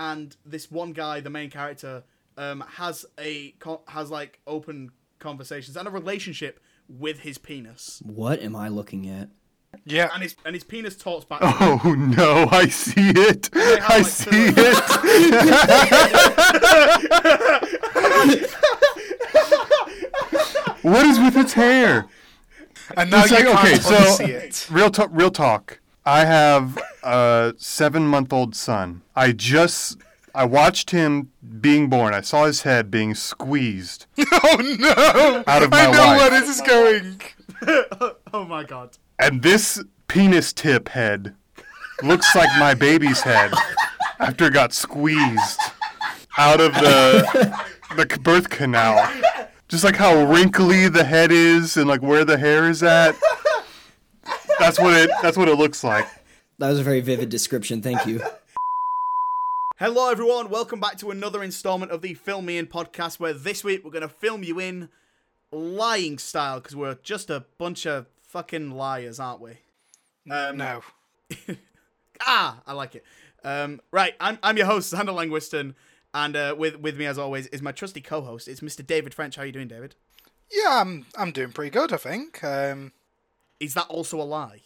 and this one guy, the main character, um, has a has like open conversations and a relationship with his penis, What am I looking at? Yeah. and his and his penis talks back. Oh no, I see it. have, I like, see it. what is with its hair? And now It's you like, can't okay, unsee so it. real talk. Real talk. I have a seven-month-old son. I just I watched him being born. I saw his head being squeezed Oh no! out of my I know life. where this is going. oh my god! And this penis tip head looks like my baby's head after it got squeezed out of the the birth canal. Just like how wrinkly the head is and like where the hair is at. That's what it that's what it looks like. That was a very vivid description. Thank you. Hello, everyone. Welcome back to another installment of the Film Me In podcast, where this week we're going to film you in lying style because we're just a bunch of fucking liars, aren't we? Um, no. Ah, I like it. Um, right, I'm, I'm your host, Xander Langwiston, and uh, with with me as always is my trusty co-host. It's Mr. David French. How are you doing, David? Yeah, I'm I'm doing pretty good, I think. Um, Is that also a lie?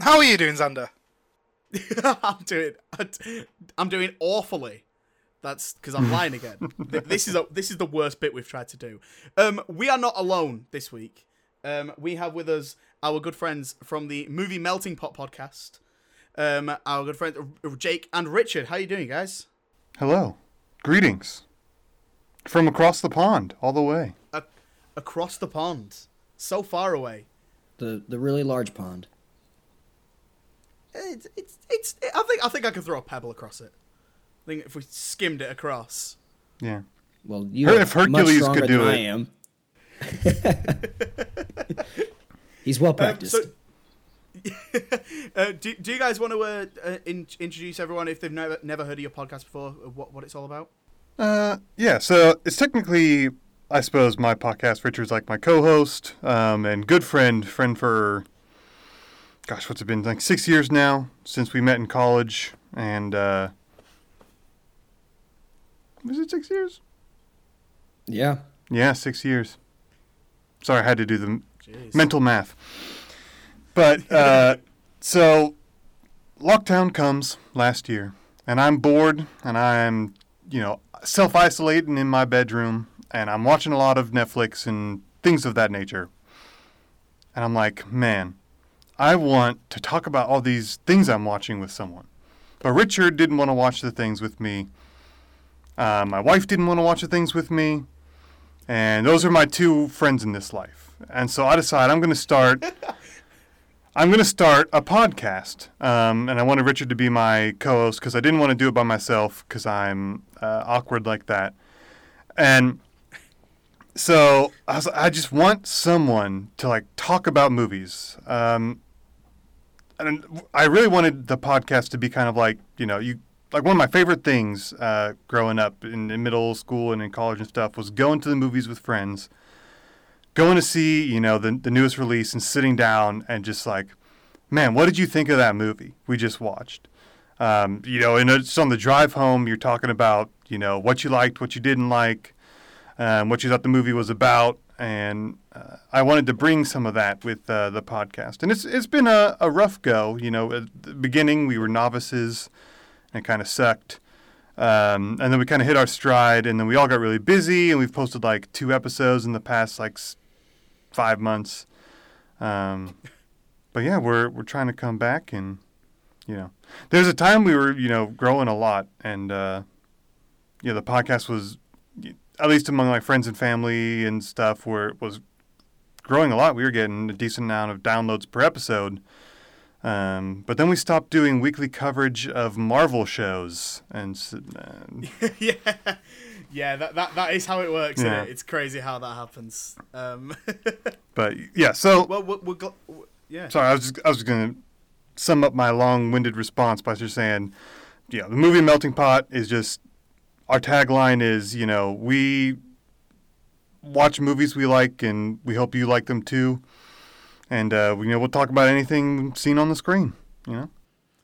how are you doing, Xander? I'm doing I'm doing awfully. That's because I'm lying again. This is a, this is the worst bit we've tried to do. Um, we are not alone this week. Um, we have with us our good friends from the Movie Melting Pot podcast. Um, our good friends uh, Jake and Richard. How are you doing, guys? Hello. Greetings. From across the pond, all the way. A- across the pond, so far away. The the really large pond. It's, it's, it's, I think I think I could throw a pebble across it. I think if we skimmed it across. Yeah. Well, you Her- are if Hercules much could stronger do than it. I am. He's well Um, practiced. so, uh, do, do you guys want to uh, uh, in, introduce everyone if they've never never heard of your podcast before? uh, What what it's all about? Uh, yeah, so it's technically, I suppose, my podcast. Richard's like my co-host um, and good friend, friend for, gosh, what's it been like six years now since we met in college, and uh, was it six years? yeah. Yeah, six years. Sorry, I had to do the Jeez. mental math. But uh, so lockdown comes last year, and I'm bored, and I'm you know self isolating in my bedroom, and I'm watching a lot of Netflix and things of that nature. And I'm like, man, I want to talk about all these things I'm watching with someone. But Richard didn't want to watch the things with me. Uh, my wife didn't want to watch the things with me. And those are my two friends in this life. And so I decided I'm going to start. I'm going to start a podcast, um, and I wanted Richard to be my co-host because I didn't want to do it by myself because I'm uh, awkward like that. And so I, was, I just want someone to like talk about movies. Um, and I really wanted the podcast to be kind of like you know you like one of my favorite things uh, growing up in, in middle school and in college and stuff was going to the movies with friends, going to see you know the the newest release and sitting down and just like, man, what did you think of that movie we just watched? Um, you know, and it's on the drive home. You're talking about you know what you liked, what you didn't like, um, what you thought the movie was about, and uh, I wanted to bring some of that with uh, the podcast. And it's it's been a, a rough go. You know, at the beginning we were novices and it kind of sucked. Um, and then we kind of hit our stride, and then we all got really busy, and we've posted like two episodes in the past like five months. Um, but yeah, we're we're trying to come back, and you know, there's a time we were you know growing a lot, and uh, know, the podcast was at least among my friends and family and stuff, where it was growing a lot. We were getting a decent amount of downloads per episode. Um, but then we stopped doing weekly coverage of Marvel shows, and uh, yeah, yeah. That, that that is how it works. Yeah. it? It's crazy how that happens. Um, but yeah. So well, we're, we're gl- yeah. sorry, I was just, I was going to sum up my long-winded response by just saying, yeah, the movie Melting Pot is just our tagline is you know we watch movies we like and we hope you like them too, and uh, we, you know we'll talk about anything seen on the screen. You know.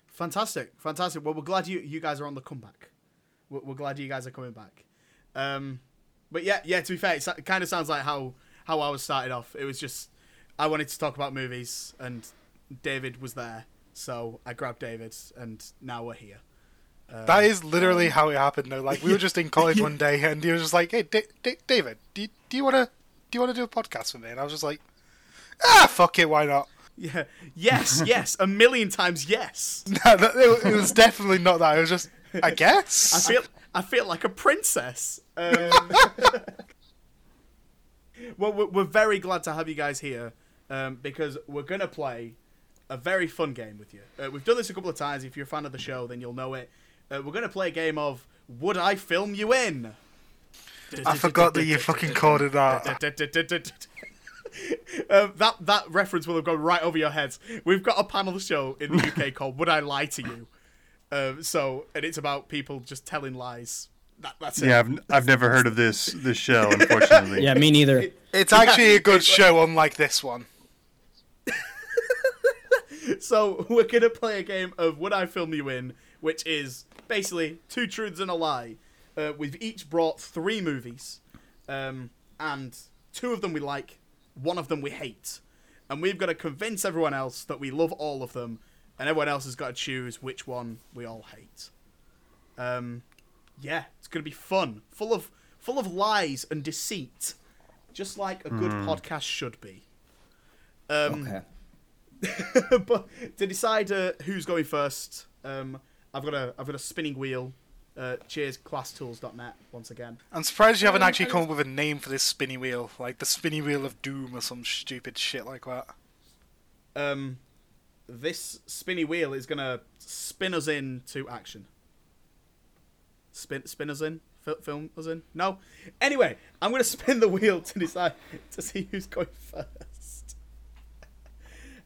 Fantastic, fantastic. Well, we're glad you you guys are on the comeback. We're, we're glad you guys are coming back. Um, but yeah, yeah. To be fair, it kind of sounds like how how I was started off. It was just I wanted to talk about movies, and David was there, so I grabbed David, and now we're here. Um, That is literally how it happened, though. Like we were just in college one day, and he was just like, "Hey, Da- Da- David, do you, do you want to do you want to do a podcast with me?" And I was just like, "Ah, fuck it, why not?" yeah. Yes, yes, a million times yes. No, that- it, it was definitely not that. It was just, I guess. I feel I feel like a princess. Um, well, we're, we're very glad to have you guys here um, because we're gonna play a very fun game with you. Uh, we've done this a couple of times. If you're a fan of the show, then you'll know it. Uh, we're gonna play a game of Would I Film You In? I forgot that you fucking called it that. um, that that reference will have gone right over your heads. We've got a panel show in the UK called "Would I Lie to You?" Um, so, and it's about people just telling lies. That, that's it. Yeah, I've, I've never heard of this this show, unfortunately. Yeah, me neither. It's actually a good show, unlike this one. So we're gonna play a game of "Would I Film You In," which is basically two truths and a lie. Uh, we've each brought three movies, um, and two of them we like, one of them we hate, and we've got to convince everyone else that we love all of them, and everyone else has got to choose which one we all hate. Um, yeah, it's gonna be fun, full of full of lies and deceit, just like a good podcast should be. Um, Okay. but to decide uh, who's going first, um, I've got a I've got a spinning wheel. Uh, cheers, classtools.net once again. I'm surprised you haven't actually come up with a name for this spinny wheel, like the spinny wheel of doom or some stupid shit like that. Um, this spinny wheel is gonna spin us into action. Spin spin us in, Fil- film us in. No. Anyway, I'm gonna spin the wheel to decide to see who's going first.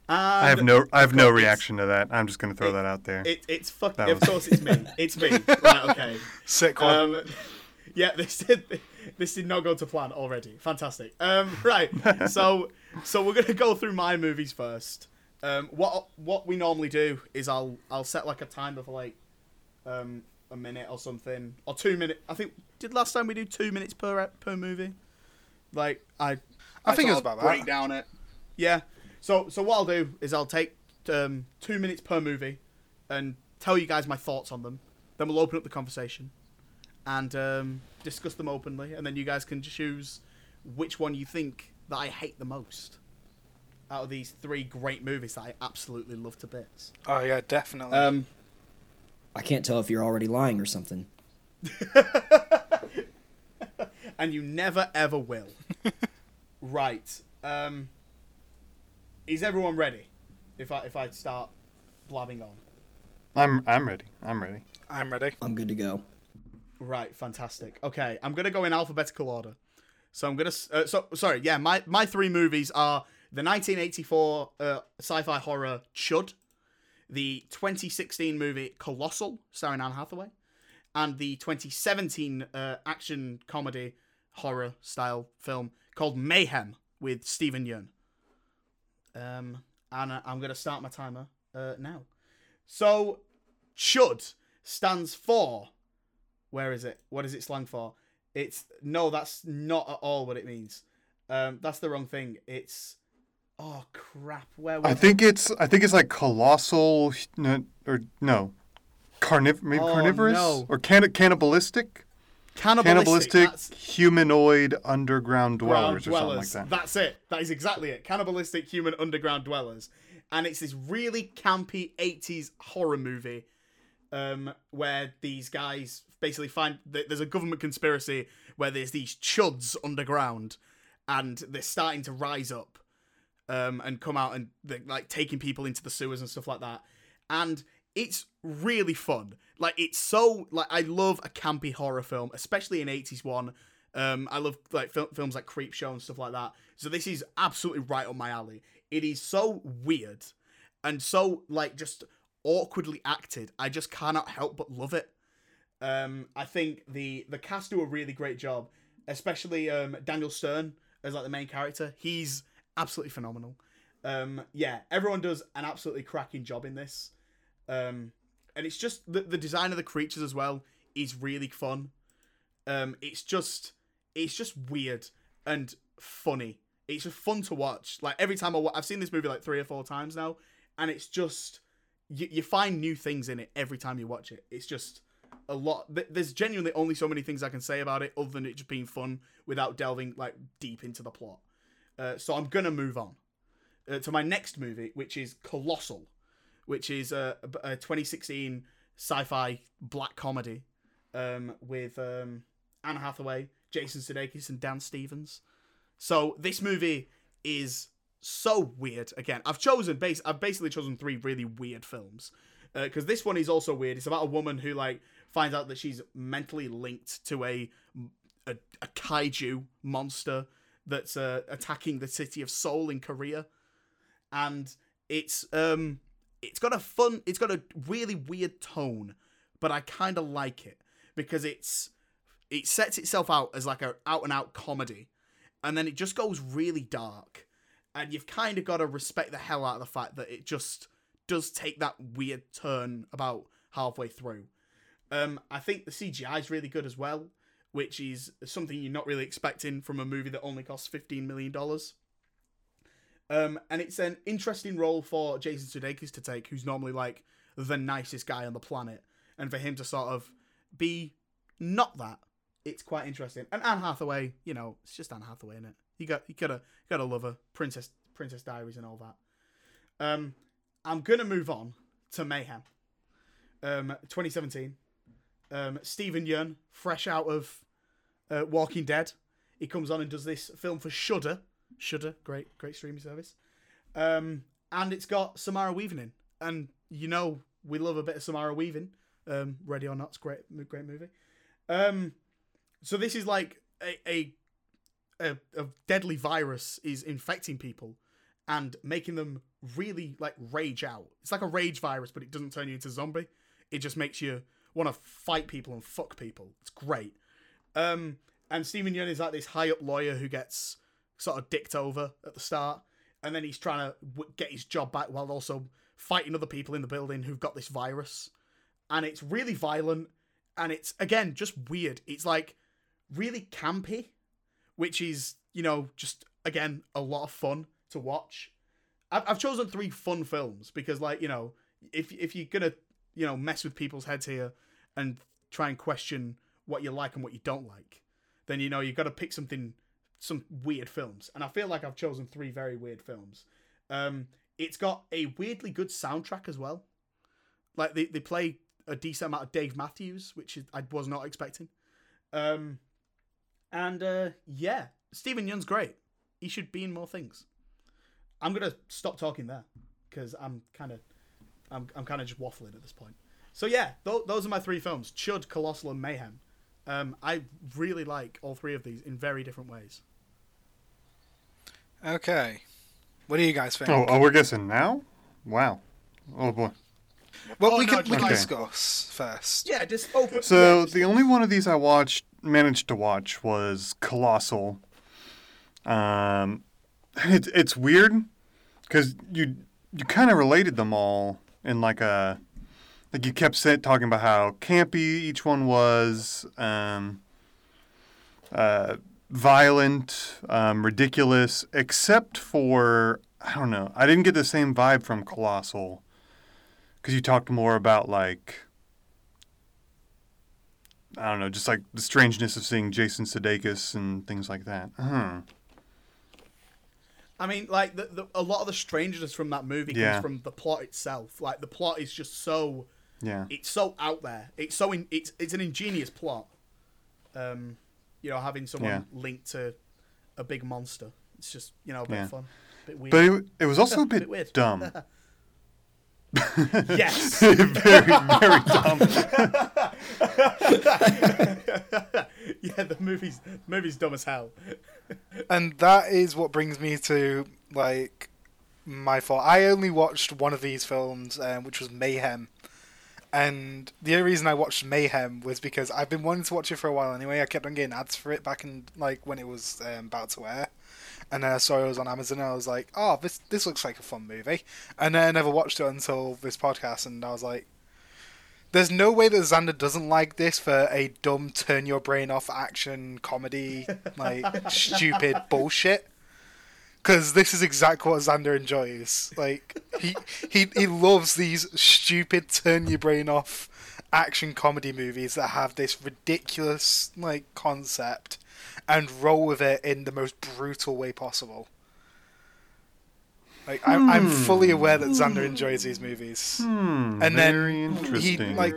I have no I have no reaction to that. I'm just gonna throw it- that out there. It, it's fuck. That Of was- course, it's me. It's me. Right. Okay. Sick one. Um, yeah, this did this did not go to plan already. Fantastic. Um, right, so so we're gonna go through my movies first. Um, what what we normally do is I'll I'll set like a timer for like um, a minute or something or two minute. I think did last time we do two minutes per per movie. Like I I think it was sort of about that. break down it. Yeah. So so what I'll do is I'll take um, two minutes per movie and tell you guys my thoughts on them. Then we'll open up the conversation and um, discuss them openly, and then you guys can choose which one you think that I hate the most out of these three great movies that I absolutely love to bits. oh yeah, definitely. Um, I can't tell if you're already lying or something. and you never ever will. right. Um, is everyone ready? If I if I start blabbing on. I'm I'm ready. I'm ready. I'm ready. I'm good to go. Right, fantastic. Okay, I'm gonna go in alphabetical order. So I'm gonna. Uh, so sorry, yeah. My my three movies are the 1984 uh, sci-fi horror Chud, the 2016 movie Colossal, starring Anne Hathaway, and the 2017 uh, action comedy horror style film called Mayhem with Steven Yeun. Um, and I'm gonna start my timer uh, now. So, Chud stands for where is it? What is it slang for? It's no, that's not at all what it means. Um, that's the wrong thing. It's oh crap. Where was I think it's I think it's like colossal no, or no, carniv maybe Oh, carnivorous no. or can- cannibalistic, cannibalistic? cannibalistic humanoid underground ground dwellers or something like that. That's it. That is exactly it. Cannibalistic human underground dwellers, and it's this really campy '80s horror movie, um, where these guys basically find that there's a government conspiracy where there's these chuds underground, and they're starting to rise up, um, and come out and like taking people into the sewers and stuff like that, and it's really fun. Like it's so like I love a campy horror film, especially an '80s one. Um, I love like fil- films like Creepshow and stuff like that. So this is absolutely right on my alley. It is so weird and so like just awkwardly acted. I just cannot help but love it. Um, I think the the cast do a really great job, especially um, Daniel Stern as like the main character. He's absolutely phenomenal. Um, yeah, everyone does an absolutely cracking job in this. Um, and it's just the the design of the creatures as well is really fun. Um, it's just it's just weird and funny. It's just fun to watch. Like every time I I've seen this movie like three or four times now, and it's just you, you find new things in it every time you watch it. It's just a lot. There's genuinely only so many things I can say about it, other than it just being fun without delving like deep into the plot. Uh, so I'm gonna move on uh, to my next movie, which is Colossal, which is a, a 2016 sci-fi black comedy um, with um, Hathaway, Jason Sudeikis, and Dan Stevens. So this movie is so weird. Again, I've chosen base. I've basically chosen three really weird films because this one is also weird. It's about a woman who like finds out that she's mentally linked to a a, a kaiju monster that's uh, attacking the city of Seoul in Korea, and it's um it's got a fun, it's got a really weird tone, but I kind of like it because it's it sets itself out as like a out and out comedy, and then it just goes really dark, and you've kind of got to respect the hell out of the fact that it just does take that weird turn about halfway through. Um, I think the CGI is really good as well, which is something you're not really expecting from a movie that only costs fifteen million dollars. Um, and it's an interesting role for Jason Sudeikis to take, who's normally like the nicest guy on the planet, and for him to sort of be not that. It's quite interesting. And Anne Hathaway, you know, it's just Anne Hathaway, isn't it? You got you gotta you gotta love her, Princess Princess Diaries and all that. Um, I'm gonna move on to Mayhem. Um, 2017. Um, Steven Yeun, fresh out of uh, Walking Dead, he comes on and does this film for Shudder. Shudder, great great streaming service. Um, and it's got Samara Weaving in, and you know we love a bit of Samara Weaving. Um, Ready or Not's great great movie. Um, so this is like a, a a a deadly virus is infecting people and making them really like rage out. It's like a rage virus, but it doesn't turn you into a zombie. It just makes you want to fight people and fuck people. It's great. Um, and Steven Yeun is like this high up lawyer who gets sort of dicked over at the start, and then he's trying to w- get his job back while also fighting other people in the building who've got this virus. And it's really violent, and it's again just weird. It's like really campy, which is you know just again a lot of fun to watch. I've, I've chosen three fun films because like you know if if you're gonna you know mess with people's heads here and try and question what you like and what you don't like, then you know you've got to pick something some weird films. And I feel like I've chosen three very weird films. Um, it's got a weirdly good soundtrack as well. Like they, they play a decent amount of Dave Matthews, which is, I was not expecting. Um, and uh, yeah, Steven Yeun's great. He should be in more things. I'm gonna stop talking there because I'm kind of, I'm, I'm kind of just waffling at this point. So yeah, th- those are my three films: Chud, Colossal, and Mayhem. Um, I really like all three of these in very different ways. Okay. What do you guys think? Oh, oh, we're guessing now? Wow. Oh boy. well, oh, we no, can we can okay. discuss first. Yeah, just open. So the only one of these I watched, managed to watch, was Colossal. Um, it's it's weird because you you kind of related them all in like a like you kept saying, talking about how campy each one was, um, uh, violent, um, ridiculous, except for I don't know. I didn't get the same vibe from Colossal because you talked more about like I don't know, just like the strangeness of seeing Jason Sudeikis and things like that. Huh. I mean, like the, the, a lot of the strangeness from that movie Yeah. comes from the plot itself. Like the plot is just so Yeah. it's so out there. It's so in, it's it's an ingenious plot. Um, you know, having someone Yeah. linked to a big monster. It's just you know a bit Yeah. fun, a bit weird. But it, it was also a Bit bit, weird. dumb. yes. very, very dumb. yeah, the movie's the movie's dumb as hell. And that is what brings me to like my fault. I only watched one of these films, um, which was Mayhem. And the only reason I watched Mayhem was because I've been wanting to watch it for a while anyway. I kept on getting ads for it back in like when it was um, about to air, and then I saw it was on Amazon, and I was like, "Oh, this this looks like a fun movie." And then I never watched it until this podcast, and I was like, "There's no way that Xander doesn't like this for a dumb, turn your brain off action comedy, like stupid bullshit." Because this is exactly what Xander enjoys. Like he he he loves these stupid, turn your brain off action comedy movies that have this ridiculous like concept and roll with it in the most brutal way possible. Like I'm, I'm fully aware that Xander enjoys these movies, Hmm, and very then he interesting. like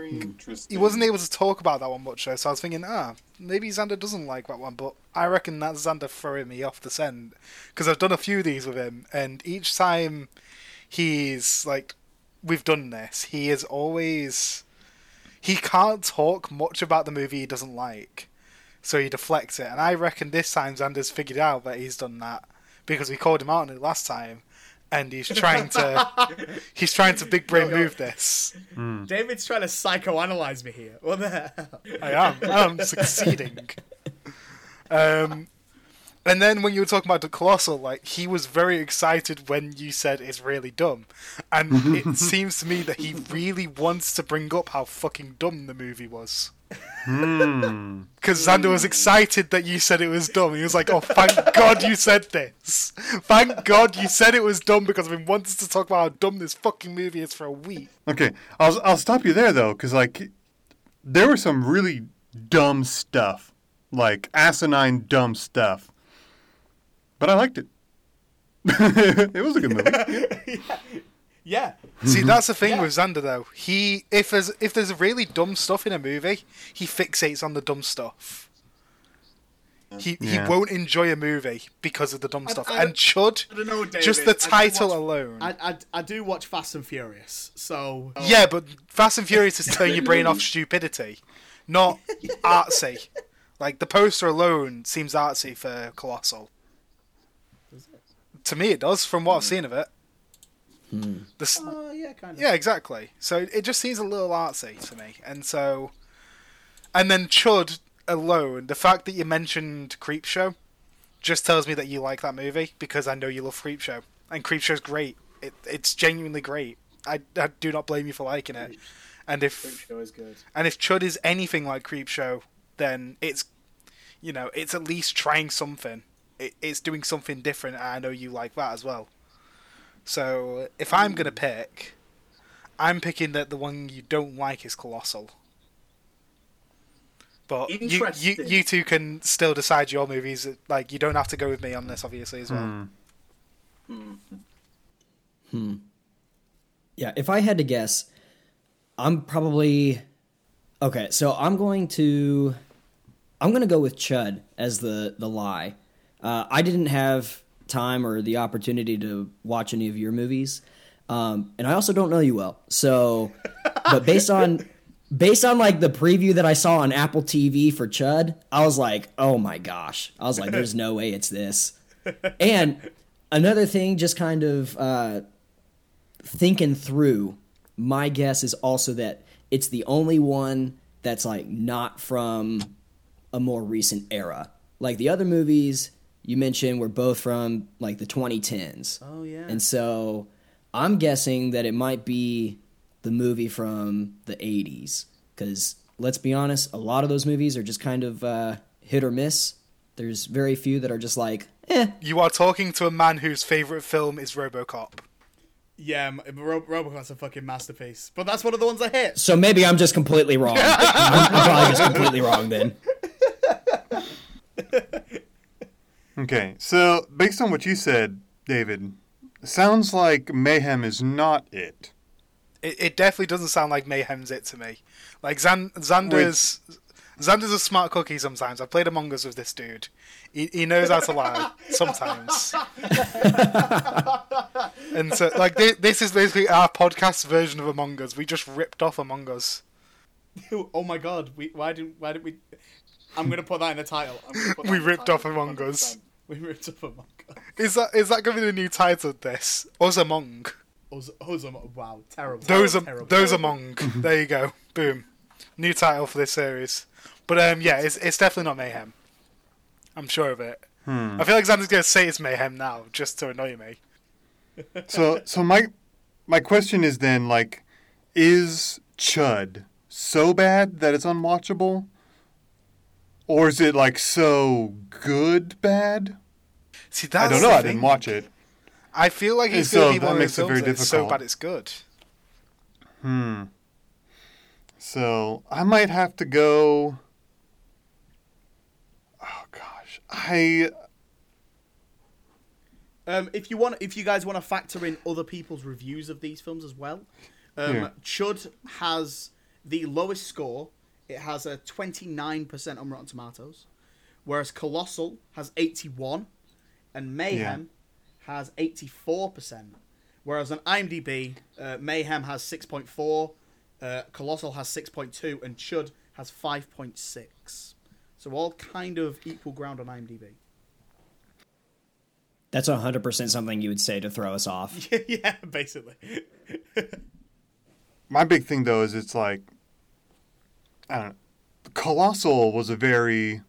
he wasn't able to talk about that one much though. So I was thinking, ah, maybe Xander doesn't like that one, but I reckon that's Xander throwing me off the scent because I've done a few of these with him, and each time he's like, we've done this, he is always he can't talk much about the movie he doesn't like, so he deflects it. And I reckon this time Xander's figured out that he's done that because we called him out on it last time, and he's trying to he's trying to big brain move this. David's trying to psychoanalyze me here. What the hell? I am. I'm succeeding. Um, and then when you were talking about the colossal, like he was very excited when you said it's really dumb, and it seems to me that he really wants to bring up how fucking dumb the movie was. Hmm. Because Xander was excited that you said it was dumb. He was like, "Oh, thank God you said this! Thank God you said it was dumb because I've been wanting to talk about how dumb this fucking movie is for a week." Okay, I'll I'll stop you there though, because like there was some really dumb stuff, like asinine dumb stuff, but I liked it. it was a good movie. Yeah. See, that's the thing Yeah. with Xander though. He if there's if there's really dumb stuff in a movie, he fixates on the dumb stuff. He Yeah. he won't enjoy a movie because of the dumb stuff. I and Chud, I don't know, David. just the I title watch- alone. I, I, I do watch Fast and Furious, so Yeah, but Fast and Furious is turn your brain off stupidity, not artsy. Like the poster alone seems artsy for Colossal. To me, it does from what I've seen of it. The s- Uh, yeah, kind of. Yeah, exactly. So it just seems a little artsy to me, and so, and then Chud alone, the fact that you mentioned Creepshow, just tells me that you like that movie because I know you love Creepshow, and Creepshow's great. It, it's genuinely great. I, I do not blame you for liking it. And if Show is good. and if Chud is anything like Creepshow, then it's, you know, it's at least trying something. It, it's doing something different, and I know you like that as well. So if I'm gonna mm. pick, I'm picking that the one you don't like is Colossal. But you, you you two can still decide your movies. Like you don't have to go with me on this, obviously as well. Hmm. hmm. hmm. Yeah, if I had to guess, I'm probably okay. So I'm going to I'm going to go with Chud as the the lie. Uh, I didn't have time or the opportunity to watch any of your movies, um, and I also don't know you well. So, but based on based on like the preview that I saw on Apple TV for Chud, I was like, oh my gosh! I was like, there's no way it's this. And another thing, just kind of. Uh, thinking through, my guess is also that it's the only one that's like not from a more recent era. Like the other movies you mentioned were both from like the 2010s. Oh yeah. And so I'm guessing that it might be the movie from the 80s. Because let's be honest, a lot of those movies are just kind of uh, hit or miss. There's very few that are just like, eh. You are talking to a man whose favorite film is RoboCop. yeah, m- Ro- Robocop's a fucking masterpiece. But that's one of the ones I hit. So maybe I'm just completely wrong. I'm, I'm probably just completely wrong then. Okay, so based on what you said, David, sounds like mayhem is not it. It, it definitely doesn't sound like Mayhem's it to me. Like Zan, Xander's Xander's a smart cookie sometimes. I've played Among Us with this dude. He, he knows how to lie sometimes. and so, like, thi- this is basically our podcast version of Among Us. We just ripped off Among Us. oh my god, we why didn't why did we? I'm gonna put that in the title. I'm gonna put that We ripped title, off Among Us. 100%. We ripped off Among Us. Is that is that going to be the new title of this? Us Among. Us, us, Among- wow, terrible. Those terrible, are terrible. those Among. there you go. Boom. New title for this series. But um, yeah, it's it's definitely not Mayhem. I'm sure of it. I feel like Xander's gonna say it's mayhem now, just to annoy me. So so my my question is then like, is Chud so bad that it's unwatchable, or is it like so good bad? See, that's I don't know. I didn't watch it. I feel like it's So gonna be that one of makes those it very films that's so difficult. bad it's good. Hmm. So I might have to go. Oh gosh, I Um, if you want, if you guys want to factor in other people's reviews of these films as well, um, Yeah. Chud has the lowest score. It has a twenty nine percent on Rotten Tomatoes, whereas Colossal has eighty one, and Mayhem has eighty four percent. Whereas on IMDb, uh, Mayhem has six point four, uh, Colossal has six point two, and Chud has five point six. So all kind of equal ground on IMDb. That's 100% something you would say to throw us off. yeah, basically. my big thing though is it's like I don't know. Colossal was a very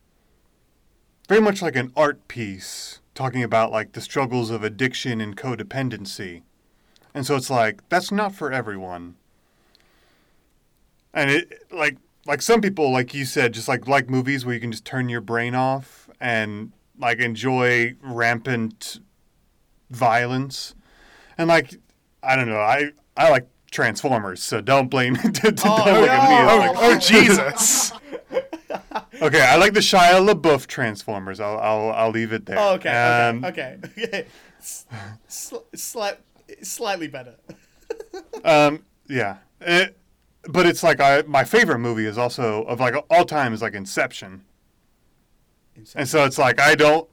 very much like an art piece talking about like the struggles of addiction and codependency. And so it's like that's not for everyone. And it like like some people like you said just like like movies where you can just turn your brain off and like enjoy rampant violence. And like I don't know, I I like Transformers, so don't blame don't at me Oh, oh Jesus! Okay, I like the Shia LaBeouf Transformers. I'll I'll, I'll leave it there. Oh, okay, Um, okay, okay. S- sli- slightly better. Um, yeah. It, but it's like I my favorite movie is also of like all time is like Inception, and so it's like I don't.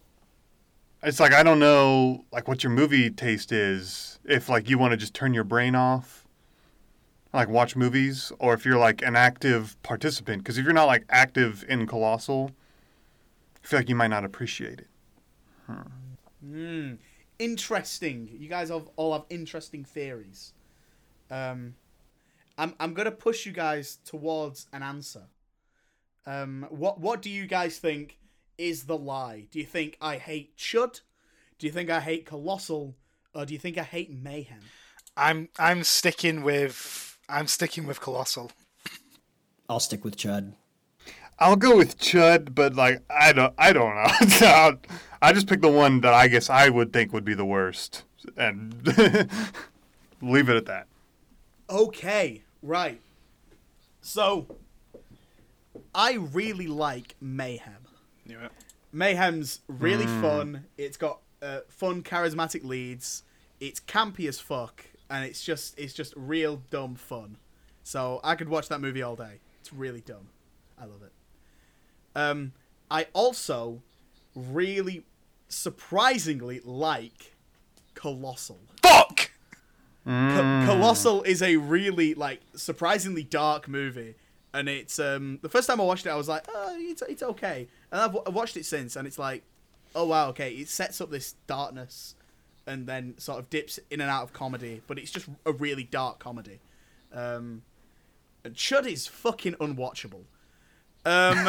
It's like I don't know like what your movie taste is if like you want to just turn your brain off, like watch movies, or if you're like an active participant. Because if you're not like active in Colossal, I feel like you might not appreciate it. Hmm. Interesting. You guys have, all have interesting theories. Um, I'm I'm gonna push you guys towards an answer. Um, what what do you guys think is the lie? Do you think I hate Chud? Do you think I hate Colossal? Or do you think I hate Mayhem? I'm I'm sticking with I'm sticking with Colossal. I'll stick with Chud. I'll go with Chud, but like I don't, I don't know. I'll- just picked the one that I guess I would think would be the worst, and leave it at that. Okay, right. So, I really like Mayhem. Knew it. Mayhem's really fun. It's got uh, fun, charismatic leads. It's campy as fuck, and it's just it's just real dumb fun. So I could watch that movie all day. It's really dumb. I love it. Um, I also really surprisingly like Colossal. Fuck! Co- Colossal is a really like surprisingly dark movie, and it's um the first time I watched it, I was like, oh, it's it's okay, and I've, w- I've watched it since, and it's like, oh wow, okay, it sets up this darkness, and then sort of dips in and out of comedy, but it's just a really dark comedy. Um, and Chud is fucking unwatchable. Um,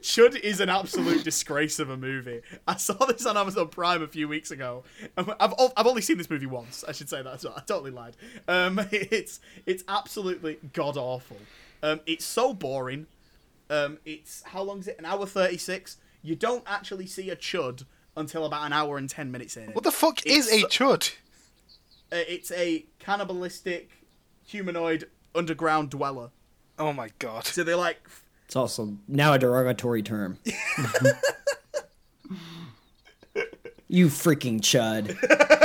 Chud is an absolute disgrace of a movie. I saw this on Amazon Prime a few weeks ago. I've I've only seen this movie once. I should say that. well. I totally lied. Um, it's it's absolutely god awful. Um, it's so boring. Um, it's how long is it? An hour thirty six. You don't actually see a Chud until about an hour and ten minutes in. What the fuck is a chud? Uh, it's a cannibalistic humanoid underground dweller. Oh my god. So they're like It's also now a derogatory term. you freaking Chud.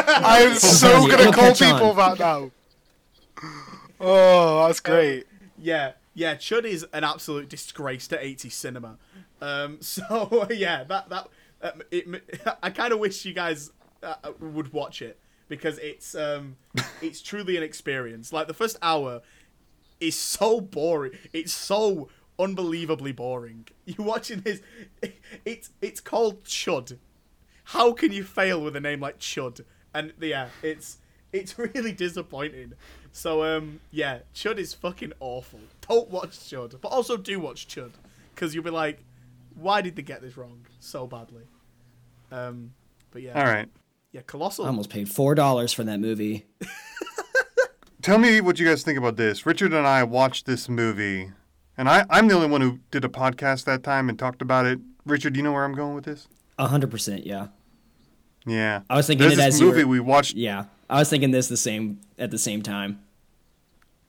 I'm so gonna call catch on. people that now. Oh, that's great. Yeah, yeah, Chud is an absolute disgrace to 80s cinema. Um, so yeah, that that uh, it, I kind of wish you guys uh, would watch it because it's um it's truly an experience. Like the first hour is so boring. It's so unbelievably boring. You're watching this? It's it's called Chud. How can you fail with a name like Chud? And yeah, it's it's really disappointing. So um yeah, Chud is fucking awful. Don't watch Chud, but also do watch Chud because you'll be like, Why did they get this wrong so badly? Um, but yeah, All right. yeah, colossal. I almost paid four dollars for that movie. Tell me what you guys think about this. Richard and I watched this movie, and I, I'm the only one who did a podcast that time and talked about it. Richard, do you know where I'm going with this? A hundred percent, yeah. Yeah. I was thinking There's it this as you movie were- we watched. Yeah, I was thinking this the same at the same time.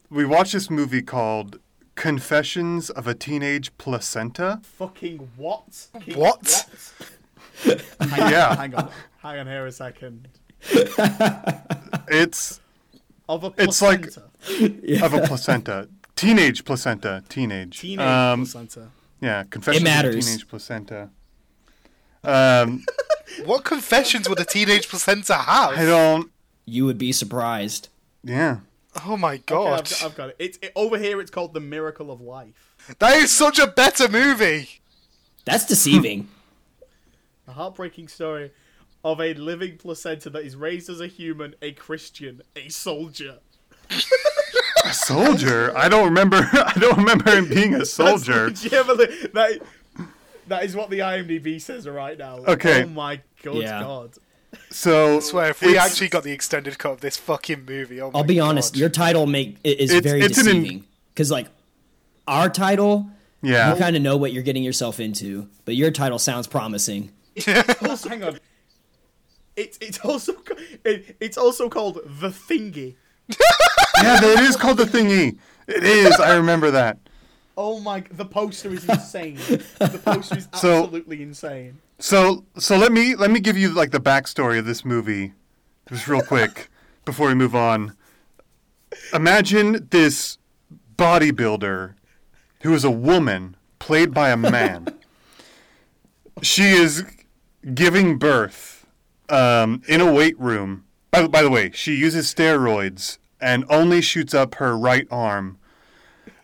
We watched this movie called Confessions of a Teenage Placenta. Fucking what? Fucking What? Hang Yeah. On, hang on. Hang on here a second. It's Of a It's like- placenta. of a placenta. Teenage placenta. Teenage. teenage Um, placenta. yeah, Confessions of matters. a Teenage Placenta. Um, What confessions would a teenage placenta have? I don't. You would be surprised. Yeah. Oh my Okay, god. I've, got- I've got it. It's it, over here. It's called the Miracle of Life. That is such a better movie. That's deceiving. A heartbreaking story of a living placenta that is raised as a human, a Christian, a soldier. A soldier. I don't remember. I don't remember him being a soldier. legitimately- that, that is what the IMDb says right now. Okay. Oh my good Yeah. god. So I swear, if we actually got the extended cut of this fucking movie, oh I'll be honest. Your title make is It's- very it's deceiving because like our title, yeah. you kind of know what you're getting yourself into, but your title sounds promising. Also, hang on. It's it's also it, it's also called the thingy. yeah, it is called the thingy. It is. I remember that. Oh my! The poster is insane. the poster is So- absolutely insane. So so let me let me give you like the backstory of this movie, just real quick before we move on. Imagine this bodybuilder who is a woman played by a man. she is giving birth um, in a weight room. By, by the way, she uses steroids and only shoots up her right arm,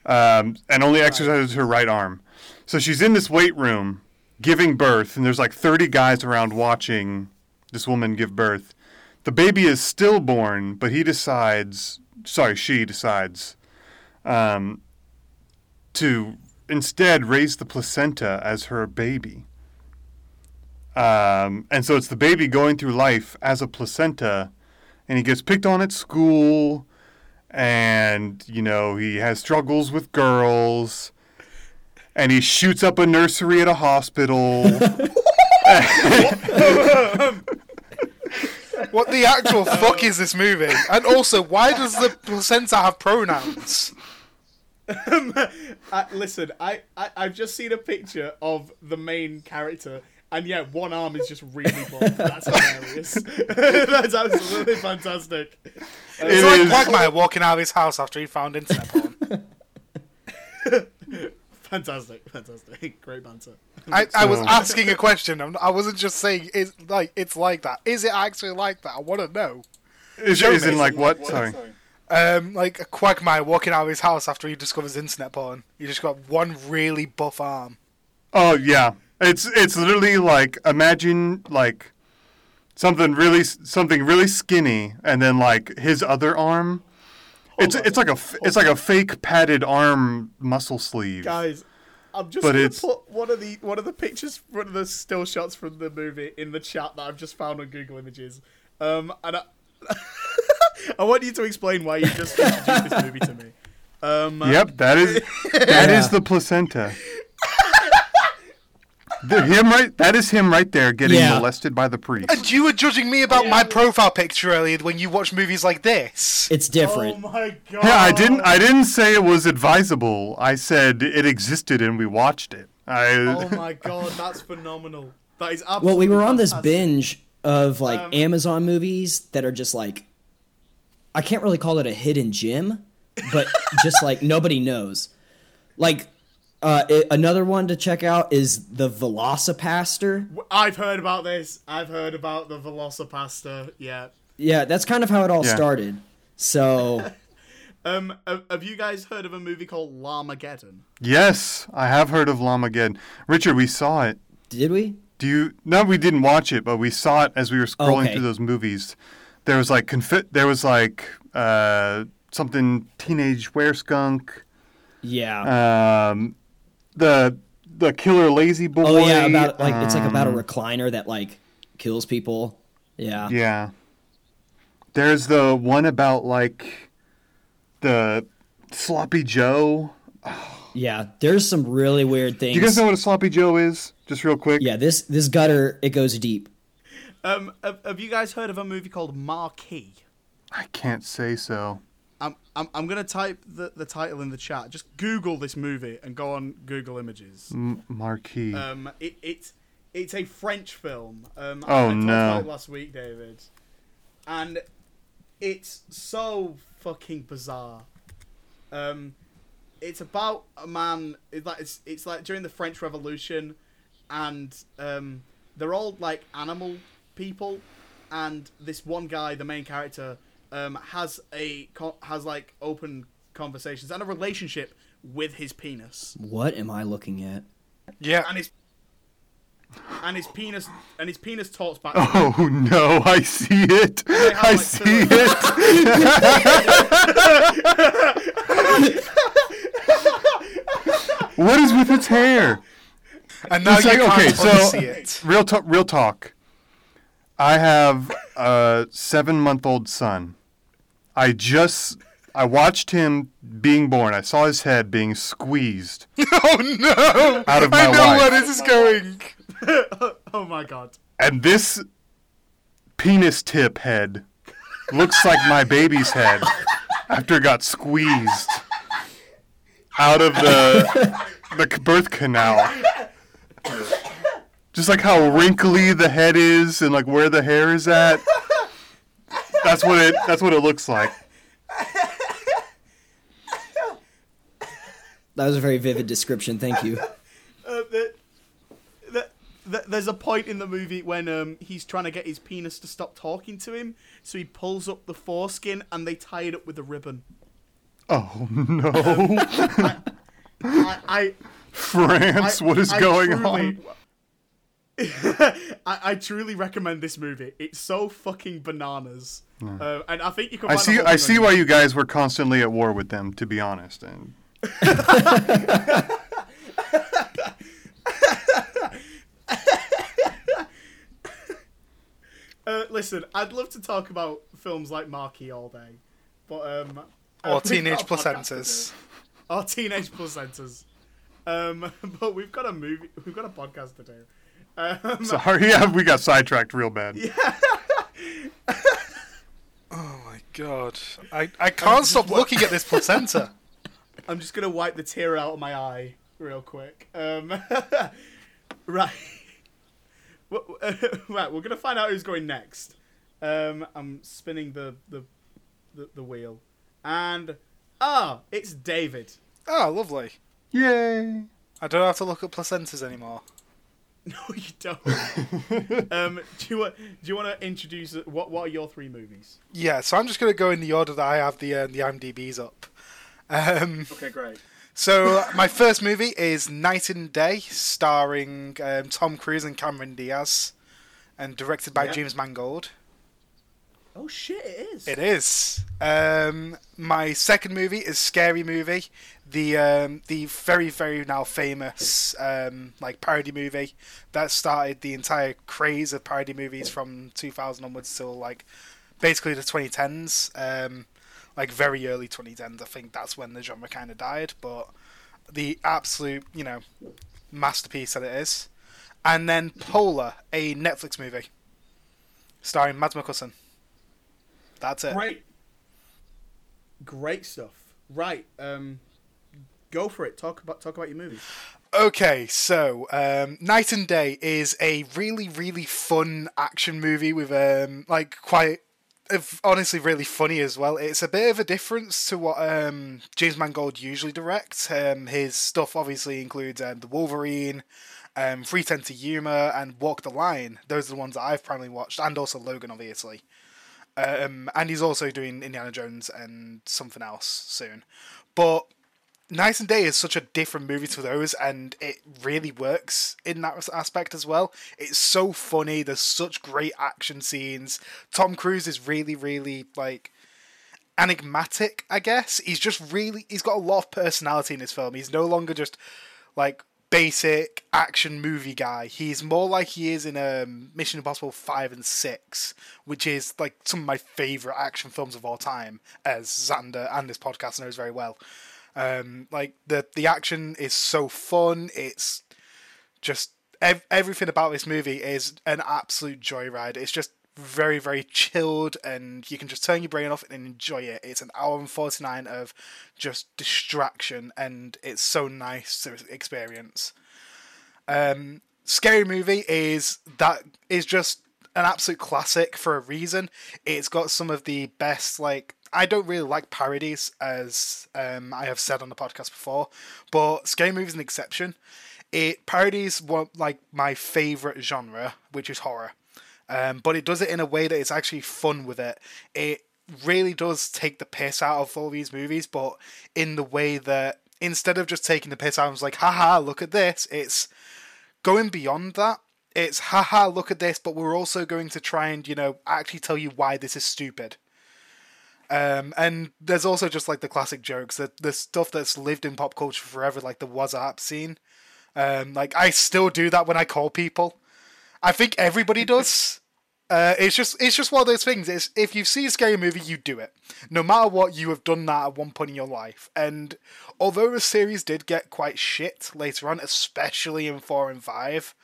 um, and only exercises her right arm. So she's in this weight room giving birth, and there's like 30 guys around watching this woman give birth. The baby is stillborn, but he decides, sorry, she decides, um, to instead raise the placenta as her baby. Um, and so it's the baby going through life as a placenta, and he gets picked on at school, and, you know, he has struggles with girls and he shoots up a nursery at a hospital. What the actual fuck is this movie? And also, why does the placenta have pronouns? Uh, listen, I, I I've just seen a picture of the main character, and yeah, one arm is just really buff. That's hilarious. That's absolutely fantastic. It's It like Quagmire walking out of his house after he found internet porn. Fantastic, fantastic, great banter. I, I was asking a question. I'm, I wasn't just saying it's like it's like that. Is it actually like that? I want to know. is, Show is in like what? Sorry. Um, like a Quagmire walking out of his house after he discovers internet porn. You just got one really buff arm. Oh yeah, it's it's literally like imagine like something really something really skinny, and then like his other arm. It's on. it's like a it's like a fake padded arm muscle sleeve. Guys, I'm just But gonna it's- put one of the one of the pictures, one of the still shots from the movie in the chat that I've just found on Google Images. Um, and I, I want you to explain why you just introduced this movie to me. Um, Yep, that is that is Yeah. the placenta. The- him right. That is him right there getting Yeah. molested by the priest. And you were judging me about my profile picture earlier when you watch movies like this. It's different. Oh my god! Yeah, I didn't. I didn't say it was advisable. I said it existed and we watched it. I. Oh my god, that's phenomenal. That is absolutely. well, we were on this fantastic. binge of like Um, Amazon movies that are just like I can't really call it a hidden gem, but just like nobody knows. Like uh, i another one to check out is the VelociPastor. I've heard about this. I've heard about the VelociPastor. Yeah. Yeah, that's kind of how it all Yeah. started. So Um, have have you guys heard of a movie called Llamageddon? Yes, I have heard of Llamageddon. Richard, we saw it. did we? Do you? No, we didn't watch it, but we saw it as we were scrolling Okay. through those movies. There was like confi- There was like uh, something teenage were skunk. Yeah. Um, the the killer lazy boy. Oh yeah, about like it's like about a um, recliner that like kills people. Yeah. Yeah. There's the one about like the sloppy Joe. Yeah, there's some really weird things. Do you guys know what a sloppy Joe is? Just real quick. yeah, this this gutter it goes deep. Um, have, have you guys heard of a movie called Marquee? I can't say so. I'm, I'm, I'm gonna type the, the title in the chat. Just Google this movie and go on Google Images. M- Marquis. Um, it, it's it's a French film. Um, Oh, I no. about it last week, David, and it's so fucking bizarre. Um, it's about a man. It's like it's, it's like during the French Revolution, and um, they're all like animal people, and this one guy, the main character, um, has a has like open conversations and a relationship with his penis What am I looking at? Yeah. and his and his penis and his penis talks back. to him. oh no, I see it. have, I like, see pillars. it. what is with its hair? And now It's you like, can't okay, so- see it. Real talk. Real talk. I have a seven-month-old son. I just I watched him being born. I saw his head being squeezed Oh no! out of my I know life. where this is going. oh my god. And this penis tip head looks like my baby's head after it got squeezed out of the the birth canal. Just like how wrinkly the head is and like where the hair is at. That's what it that's what it looks like. That was a very vivid description. Thank you. Uh, the, the, the, there's a point in the movie when um, he's trying to get his penis to stop talking to him, so he pulls up the foreskin and they tie it up with a ribbon. Oh no. I, I, France, I- what is I going truly- on? I, I truly recommend this movie. It's so fucking bananas, uh, and I think you can. I see I see why you guys were constantly at war with them, to be honest. And Uh, listen, I'd love to talk about films like Marquis all day, but um, uh, Or teenage got a podcast to placentas. do. Or teenage placentas. Um, but we've got a movie, we've got a podcast to do. Um, sorry, yeah, we got sidetracked real bad. Oh my god. I, I can't stop looking at this placenta. I'm just gonna wipe the tear out of my eye real quick. Um, right, Well, right. We're gonna find out who's going next. Um, I'm spinning the the, the the wheel, and ah, it's David. Oh, lovely. Yay! I don't have to look at placentas anymore. No, you don't. um, do you want do you want to introduce what what are your three movies? Yeah, so I'm just going to go in the order that I have the uh, the IMDb's up. Um, Okay, great. so my first movie is Knight and Day, starring um, Tom Cruise and Cameron Diaz, and directed by Yeah. James Mangold. Oh shit, it is. It is. Um, my second movie is Scary Movie, the um, the very very now famous um, like parody movie that started the entire craze of parody movies from 2000 onwards till like basically the 2010s. Um, like very early 2010s, I think that's when the genre kind of died. But the absolute you know masterpiece that it is, and then Polar, a Netflix movie starring Mads Mikkelsen. That's it. Great. Great stuff. Right. Um, go for it. Talk about talk about your movies. Okay, so um, Knight and Day is a really, really fun action movie with um, like quite, honestly, really funny as well. It's a bit of a difference to what um, James Mangold usually directs. Um, his stuff obviously includes um, the Wolverine, um, 3:10 to Yuma, and Walk the Line. Those are the ones that I've primarily watched, and also Logan, obviously. Um, and he's also doing Indiana Jones and something else soon. But Knight and Day is such a different movie to those, and it really works in that aspect as well. It's so funny. There's such great action scenes. Tom Cruise is really, really like enigmatic. I guess he's just really he's got a lot of personality in this film. He's no longer just like basic action movie guy. He's more like he is in um, Mission Impossible 5 and 6, which is like some of my favorite action films of all time, as Xander and this podcast knows very well. Um, like the the action is so fun. It's just ev- everything about this movie is an absolute joyride. It's just very very chilled and you can just turn your brain off and enjoy it it's an hour and 49 of just distraction and it's so nice to experience um scary movie is that is just an absolute classic for a reason it's got some of the best like I don't really like parodies, as um, I have said on the podcast before, but Scary Movie is an exception. It parodies what like my favorite genre, which is horror um, but it does it in a way that it's actually fun with it. It really does take the piss out of all these movies, but in the way that instead of just taking the piss out, I was like, haha, look at this. It's going beyond that. It's haha, look at this, but we're also going to try and, you know, actually tell you why this is stupid. Um, and there's also just like the classic jokes, the the stuff that's lived in pop culture forever, like the Wassup scene. Um, like I still do that when I call people. I think everybody does. Uh, it's just it's just one of those things. It's if you see a scary movie, you do it. No matter what, you have done that at one point in your life. And although the series did get quite shit later on, especially in four and five,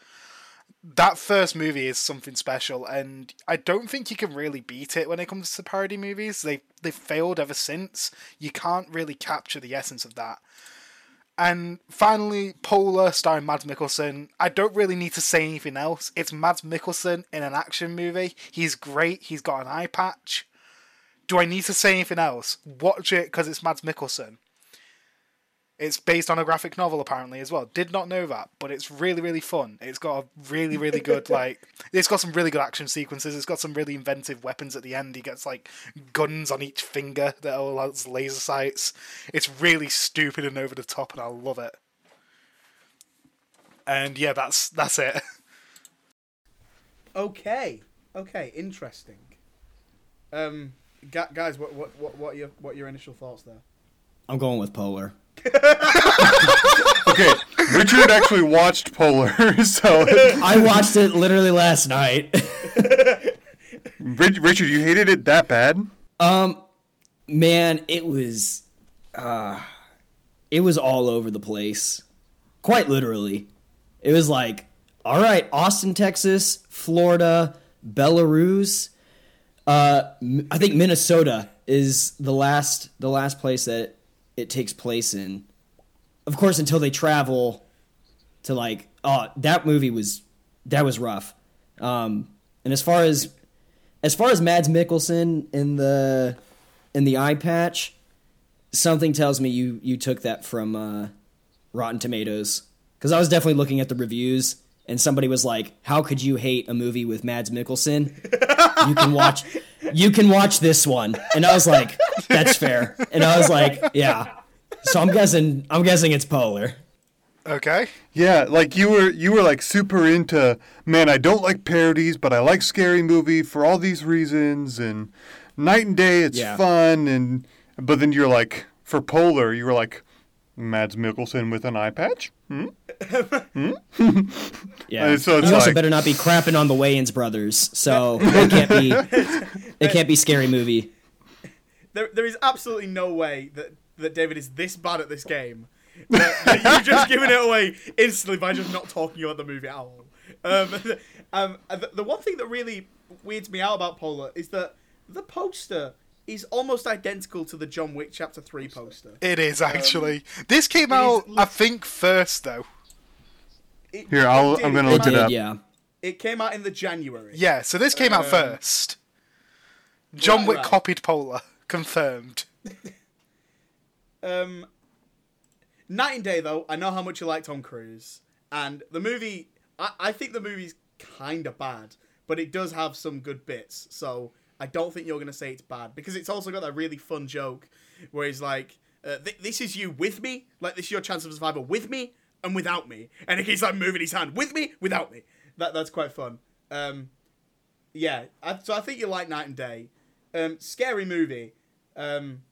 that first movie is something special. And I don't think you can really beat it when it comes to parody movies. They they've failed ever since. You can't really capture the essence of that. And finally, Polar, starring Mads Mikkelsen. I don't really need to say anything else. It's Mads Mikkelsen in an action movie. He's great. He's got an eye patch. Do I need to say anything else? Watch it because it's Mads Mikkelsen. It's based on a graphic novel apparently as well. Did not know that, but it's really really fun. It's got a really really good like it's got some really good action sequences. It's got some really inventive weapons at the end. He gets like guns on each finger that all has laser sights. It's really stupid and over the top and I love it. And yeah, that's that's it. Okay. Okay. Interesting. Um, guys, what what what what are your what are your initial thoughts there? I'm going with Polar. Okay, Richard actually watched Polar, so I watched it literally last night. Rich- Richard, you hated it that bad? Um, man, it was, uh, it was all over the place. Quite literally, it was like, all right, Austin, Texas, Florida, Belarus. Uh, I think Minnesota is the last the last place that it takes place in. Of course, until they travel to like, oh, that movie was that was rough. Um, and as far as as far as Mads Mikkelsen in the in the eye patch, something tells me you you took that from uh, Rotten Tomatoes because I was definitely looking at the reviews and somebody was like, "How could you hate a movie with Mads Mikkelsen? You can watch you can watch this one." And I was like, "That's fair." And I was like, "Yeah." So I'm guessing I'm guessing it's Polar. Okay. Yeah, like you were you were like super into man, I don't like parodies, but I like scary movie for all these reasons and Knight and Day it's Yeah. fun and but then you're like for Polar, you were like Mads Mikkelsen with an eye patch? Hmm? Yeah. So it's you also like- better not be crapping on the Wayans brothers. So it can't be it can't be scary movie. There, there is absolutely no way that, that David is this bad at this game. That, that you've just given it away instantly by just not talking about the movie at all. Um, um, the, the one thing that really weirds me out about Polar is that the poster is almost identical to the John Wick Chapter 3 poster. It is actually. this came out, is I think, first though. It- Here, I'll, it, I'm gonna look it Did, up. yeah. It came out in the January. Yeah, so this came out Um, first. John right, Wick right. copied Polar. Confirmed. Um, Knight and Day, though, I know how much you like Tom Cruise, and the movie. I, I think the movie's kind of bad, but it does have some good bits. So I don't think you're gonna say it's bad because it's also got that really fun joke where he's like, uh, th- "This is you with me, like this is your chance of survival with me and without me," and he's like moving his hand with me, without me. That that's quite fun. Um, yeah, I, so I think you like Knight and Day. Um, scary movie. Um,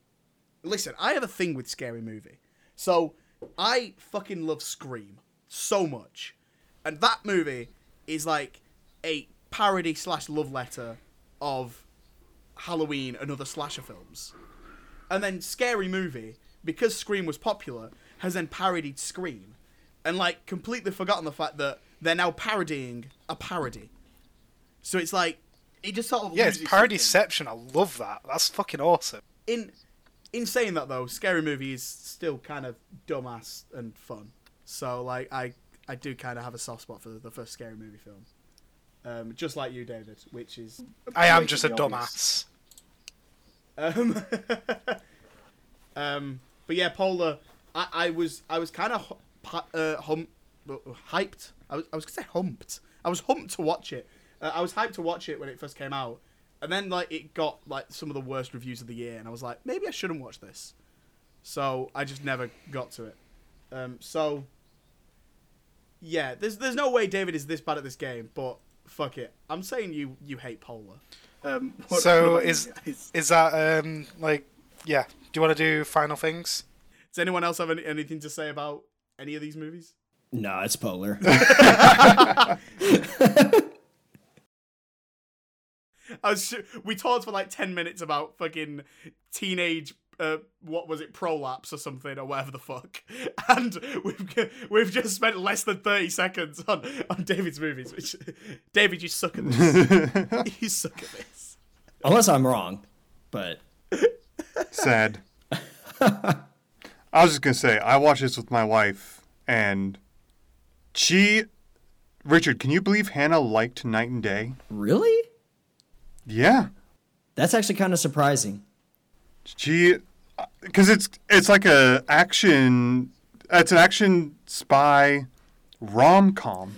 listen, I have a thing with scary movie. So I fucking love Scream. so much, and that movie is like a parody slash love letter of Halloween and other slasher films. And then Scary Movie, because Scream was popular, has then parodied Scream, and like completely forgotten the fact that they're now parodying a parody. So it's like it just sort of Yeah, it's parodyception. I love that. That's fucking awesome. In in saying that though, Scary Movie is still kind of dumbass and fun. So like I I do kind of have a soft spot for the first Scary Movie film. Um, just like you, David, which is I am just a dumbass. Um, um, but yeah, Polar. I, I was I was kind of uh, hum, uh, hyped. I was I was gonna say humped. I was humped to watch it. Uh, I was hyped to watch it when it first came out, and then like it got like some of the worst reviews of the year, and I was like, maybe I shouldn't watch this. So I just never got to it. Um, so yeah, there's there's no way David is this bad at this game, but fuck it. I'm saying you you hate Polar. Um, So is is that um like yeah? Do you want to do final things? Does anyone else have any, anything to say about any of these movies? No, it's polar. I was sh- we talked for like ten minutes about fucking teenage. Uh, what was it, prolapse or something, or whatever the fuck, and we've we've just spent less than thirty seconds on on David's movies. Which, David, you suck at this. you suck at this. Unless I'm wrong, but Sad. I was just gonna say I watched this with my wife, and she, Richard, can you believe Hannah liked Knight and Day? really, Yeah, that's actually kind of surprising. She, because it's it's like a action. It's an action spy rom com.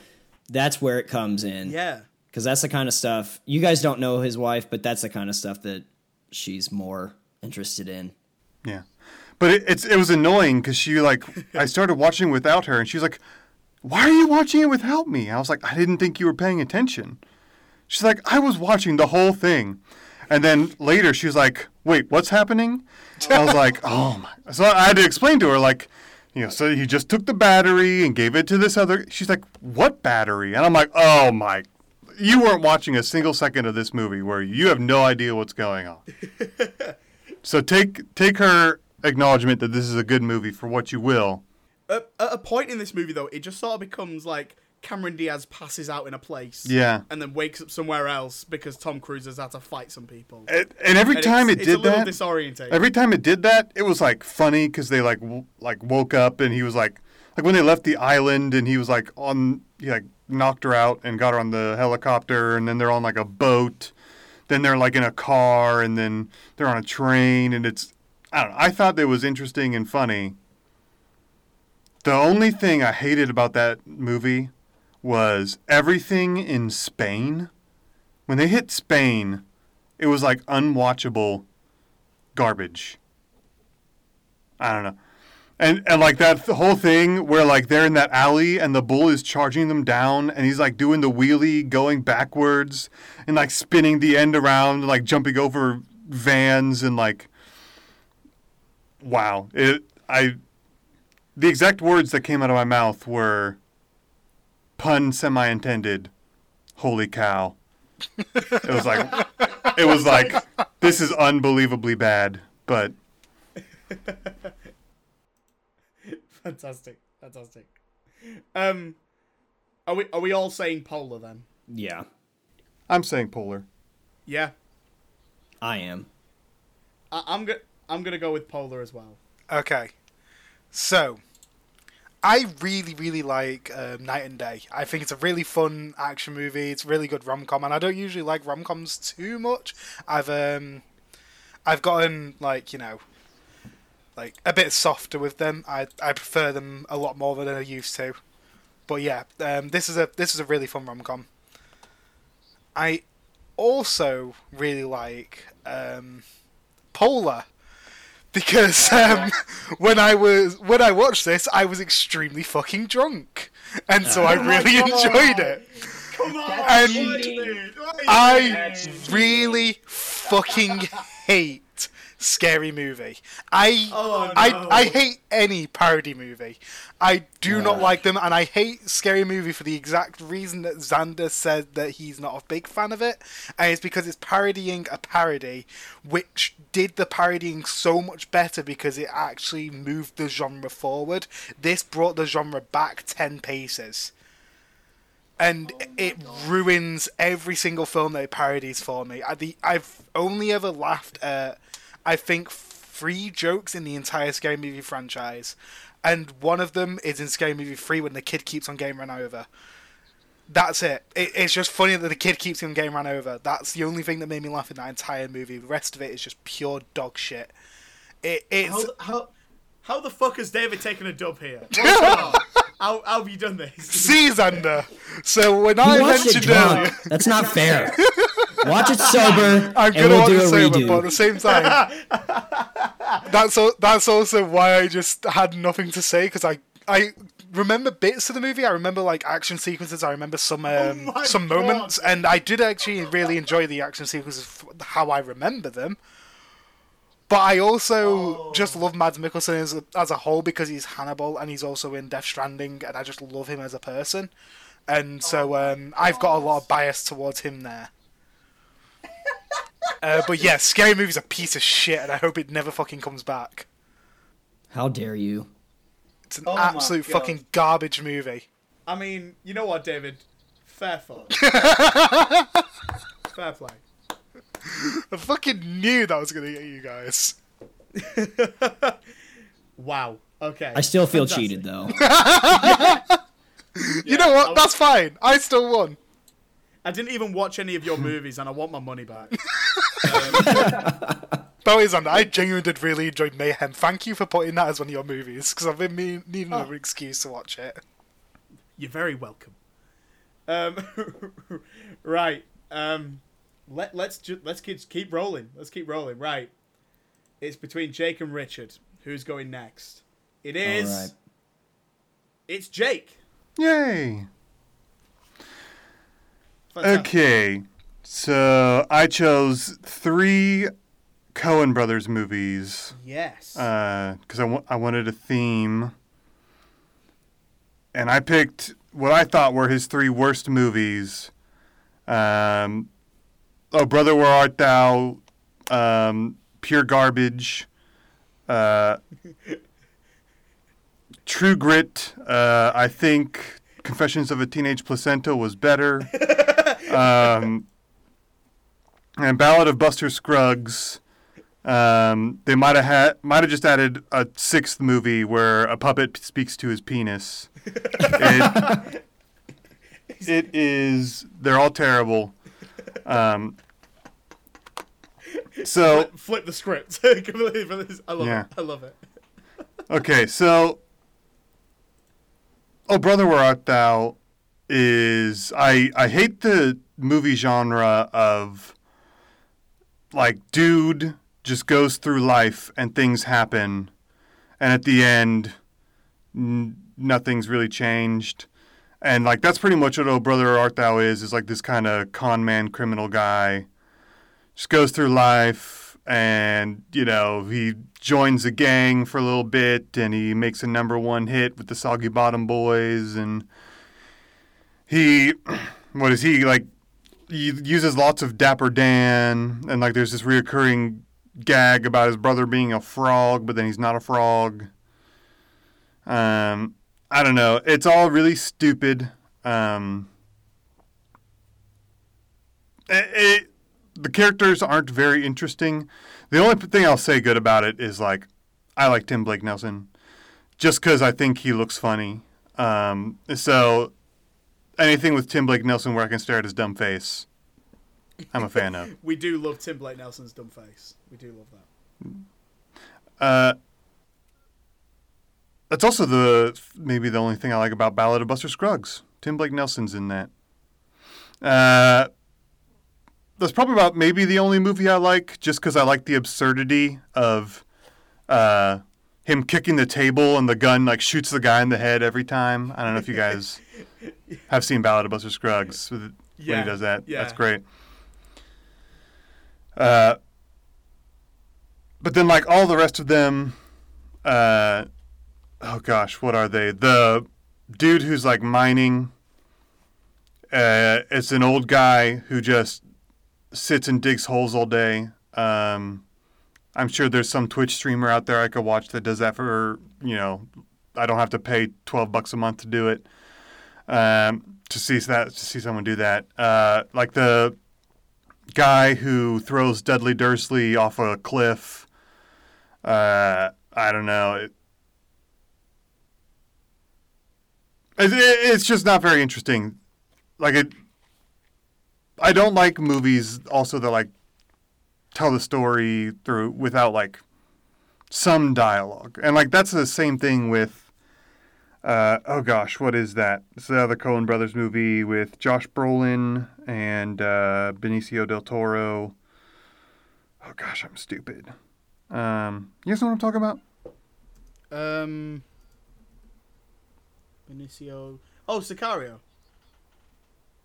That's where it comes in. Yeah, because that's the kind of stuff you guys don't know his wife, but that's the kind of stuff that she's more interested in. Yeah, but it, it's it was annoying because she like I started watching without her, and she's like, "Why are you watching it without me?" I was like, "I didn't think you were paying attention." She's like, "I was watching the whole thing," and then later she's like, "Wait, what's happening?" I was like, "Oh my!" So I had to explain to her like. You know, so he just took the battery and gave it to this other. She's like, "What battery?" And I'm like, "Oh my you weren't watching a single second of this movie where you have no idea what's going on. so take take her acknowledgement that this is a good movie for what you will. at, at a point in this movie though, it just sort of becomes like Cameron Diaz passes out in a place, Yeah. and then wakes up somewhere else because Tom Cruise has had to fight some people. And, and every And time it did little that, disorientating. every time it did that, it was like funny because they like w- like woke up and he was like like when they left the island and he was like on he like knocked her out and got her on the helicopter and then they're on like a boat, then they're like in a car and then they're on a train and it's I don't know. I thought that was interesting and funny. The only thing I hated about that movie was everything in Spain. When they hit Spain, it was like unwatchable garbage. I don't know. And and like that th- whole thing where like they're in that alley and the bull is charging them down and he's like doing the wheelie going backwards and like spinning the end around and like jumping over vans and like wow. It I the exact words that came out of my mouth were pun semi intended. Holy cow. It was like it was like this is unbelievably bad, but fantastic, fantastic. Um, are we are we all saying polar then? Yeah, I'm saying polar. Yeah, I am. I, I'm gonna I'm gonna go with polar as well. Okay, so I really, really like um, Knight and Day. I think it's a really fun action movie. It's really good rom com, and I don't usually like rom coms too much. I've um, I've gotten like you know, like a bit softer with them. I I prefer them a lot more than I used to. But yeah, um, this is a this is a really fun rom com. I also really like um, Polar because um, when I was when I watched this, I was extremely fucking drunk, and so I really enjoyed it. Come on, And I really fucking hate scary movie. I Oh, I no. I hate any parody movie. I do not like them, and I hate scary movie for the exact reason that Xander said that he's not a big fan of it, and it's because it's parodying a parody, which did the parodying so much better because it actually moved the genre forward. This brought the genre back ten paces and oh it ruins every single film that it parodies for me. I, the, I've only ever laughed at, I think, three jokes in the entire Scary Movie franchise, and one of them is in Scary Movie 3 when the kid keeps on getting run over. That's it. it. It's just funny that the kid keeps on getting run over. That's the only thing that made me laugh in that entire movie. The rest of it is just pure dog shit. It, it's How, how, how the fuck has David taken a dub here? What's going on? how, how have you done this? see Xander. So when I You it mentioned earlier, drunk. That's not fair. Watch it sober, I'm and gonna we'll watch do it a sober, redo. but at the same time, that's al- that's also why I just had nothing to say because I I remember bits of the movie. I remember like action sequences. I remember some um, my some God. moments, and I did actually really enjoy the action sequences how I remember them. But I also just love Mads Mikkelsen as a, as a whole because he's Hannibal and he's also in Death Stranding, and I just love him as a person. And so um, I've got a lot of bias towards him there. Uh, but yeah, Scary Movie's a piece of shit, and I hope it never fucking comes back. How dare you? It's an Oh absolute fucking garbage movie. I mean, you know what, David? Fair fuck. Fair play. I fucking knew that was gonna get you guys. Wow. Okay. I still feel Fantastic. cheated though. you know what? I'll- That's fine. I still won. I didn't even watch any of your movies, and I want my money back. But wait, Xander, I genuinely did really enjoy Mayhem. Thank you for putting that as one of your movies because I've been me- needing Oh. another excuse to watch it. You're very welcome. Um, right. Um, let let's ju- let's keep keep rolling. Let's keep rolling. Right. It's between Jake and Richard. Who's going next? It is. All right. It's Jake. Yay! Okay, so I chose three Coen Brothers movies Yes. because I wa- I wanted a theme, and I picked what I thought were his three worst movies. Um, oh, brother, where art thou? Um, pure garbage. Uh, True Grit. Uh, I think Confessions of a Teenage Placenta was better. um, and Ballad of Buster Scruggs. Um, they might have had might have just added a sixth movie where a puppet speaks to his penis. it, it is. They're all terrible. Um, so flip, flip the script. Completely for this. I love Yeah. it. I love it. Okay, so Oh Brother Where Art Thou is I I hate the movie genre of like dude just goes through life and things happen and at the end n- nothing's really changed. And like that's pretty much what Oh Brother Art Thou is is like this kind of con man criminal guy just goes through life and you know he joins a gang for a little bit and he makes a number one hit with the soggy bottom boys and he what is he like he uses lots of dapper dan and like there's this reoccurring gag about his brother being a frog but then he's not a frog um i don't know it's all really stupid um it, it the characters aren't very interesting. The only thing I'll say good about it is like I like Tim Blake Nelson, just because I think he looks funny. Um, so anything with Tim Blake Nelson where I can stare at his dumb face, I'm a fan of. We do love Tim Blake Nelson's dumb face. We do love that. Uh, that's also the maybe the only thing I like about Ballad of Buster Scruggs. Tim Blake Nelson's in that. Uh, that's probably about maybe the only movie I like, just because I like the absurdity of uh, him kicking the table and the gun like shoots the guy in the head every time. I don't know if you guys have seen Ballad of Buster Scruggs when Yeah, he does that. yeah. That's great. Uh, but then like all the rest of them, uh, oh gosh, what are they? The dude who's like mining. Uh, it's an old guy who just sits and digs holes all day. Um, I'm sure there's some Twitch streamer out there I could watch that does that for you know, I don't have to pay 12 bucks a month to do it. Um, to see that to see someone do that, uh, like the guy who throws Dudley Dursley off a cliff. Uh, I don't know. It, it, it's just not very interesting. Like it, I don't like movies also that like tell the story through without like some dialogue, and like that's the same thing with. Uh, oh gosh, what is that? It's the other Coen Brothers movie with Josh Brolin and uh, Benicio del Toro. Oh gosh, I'm stupid. Um, you guys know what I'm talking about? Um, Benicio. Oh, Sicario.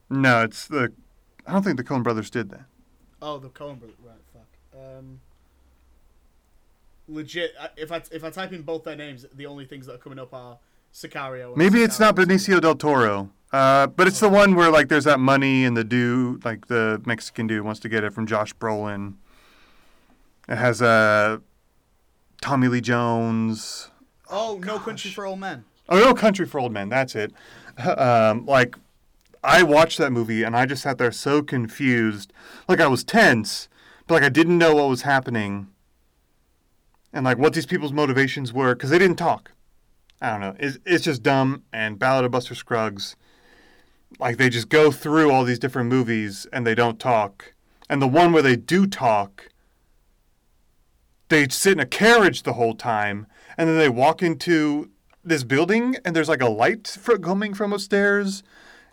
No, it's the. I don't think the Coen Brothers did that. Oh, the Coen brothers. Right, fuck. Um, legit. If I if I type in both their names, the only things that are coming up are Sicario. Maybe it's not Benicio del Toro. Uh, but it's the one where like there's that money and the dude, like the Mexican dude, wants to get it from Josh Brolin. It has uh, Tommy Lee Jones. Oh, No Country for Old Men. Oh no, Country for Old Men. That's it. Um, like I watched that movie and I just sat there so confused. Like I was tense, but like I didn't know what was happening. And like what these people's motivations were because they didn't talk. I don't know. It's it's just dumb. And Ballad of Buster Scruggs, like they just go through all these different movies and they don't talk. And the one where they do talk, they sit in a carriage the whole time, and then they walk into this building and there's like a light coming from upstairs.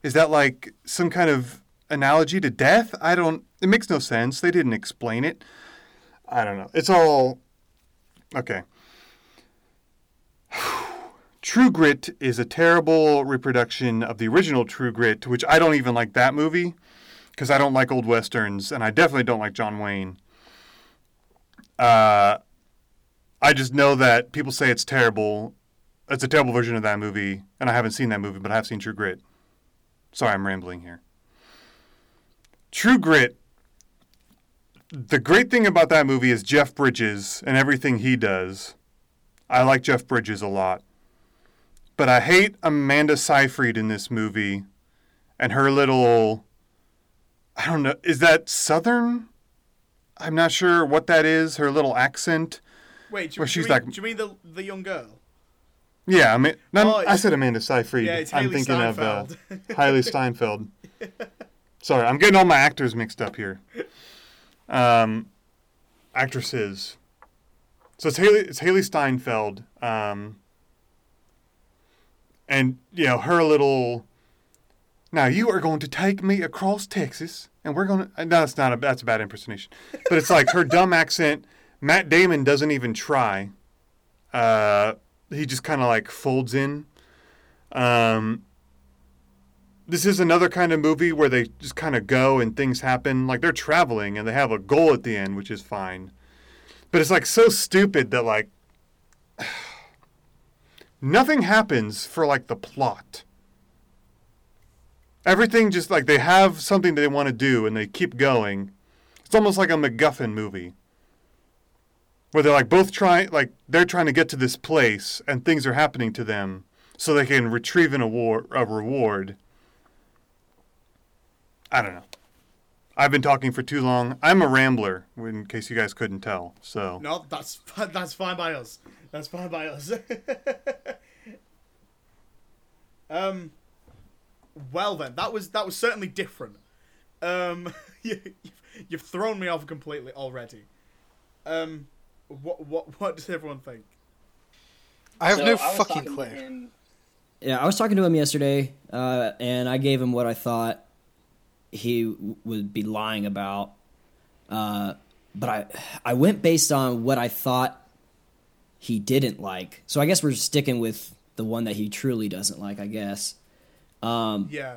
Is that like some kind of analogy to death? I don't. It makes no sense. They didn't explain it. I don't know. It's all okay. True Grit is a terrible reproduction of the original True Grit, which I don't even like that movie because I don't like old westerns and I definitely don't like John Wayne. Uh, I just know that people say it's terrible. It's a terrible version of that movie, and I haven't seen that movie, but I have seen True Grit. Sorry, I'm rambling here. True Grit. The great thing about that movie is Jeff Bridges and everything he does. I like Jeff Bridges a lot. But I hate Amanda Seyfried in this movie and her little I don't know, is that southern? I'm not sure what that is, her little accent. Wait, do, do she's you mean, like- do you mean the the young girl? Yeah, I mean, no, Oh, I said Amanda Seyfried. Yeah, it's I'm thinking of uh, Hailee Steinfeld. Sorry, I'm getting all my actors mixed up here. Um, actresses. So it's Hailee. It's Hailee Steinfeld. Um, and you know her little. Now you are going to take me across Texas, and we're going to. No, that's not a. That's a bad impersonation. But it's like her dumb accent. Matt Damon doesn't even try. Uh, he just kind of like folds in. Um, this is another kind of movie where they just kind of go and things happen. Like they're traveling and they have a goal at the end, which is fine. But it's like so stupid that like nothing happens for like the plot. Everything just like they have something they want to do and they keep going. It's almost like a MacGuffin movie where they're like both trying like they're trying to get to this place and things are happening to them so they can retrieve an award a reward i don't know i've been talking for too long i'm a rambler in case you guys couldn't tell so No, that's that's fine by us. That's fine by us. um, well then, that was that was certainly different. Um, you, you've, you've thrown me off completely already. Um, what what what does everyone think? I have So no I fucking clue. in- Yeah, I was talking to him yesterday, uh, and I gave him what I thought he w- would be lying about. Uh, but I, I went based on what I thought he didn't like. So I guess we're sticking with the one that he truly doesn't like. I guess. Um, Yeah,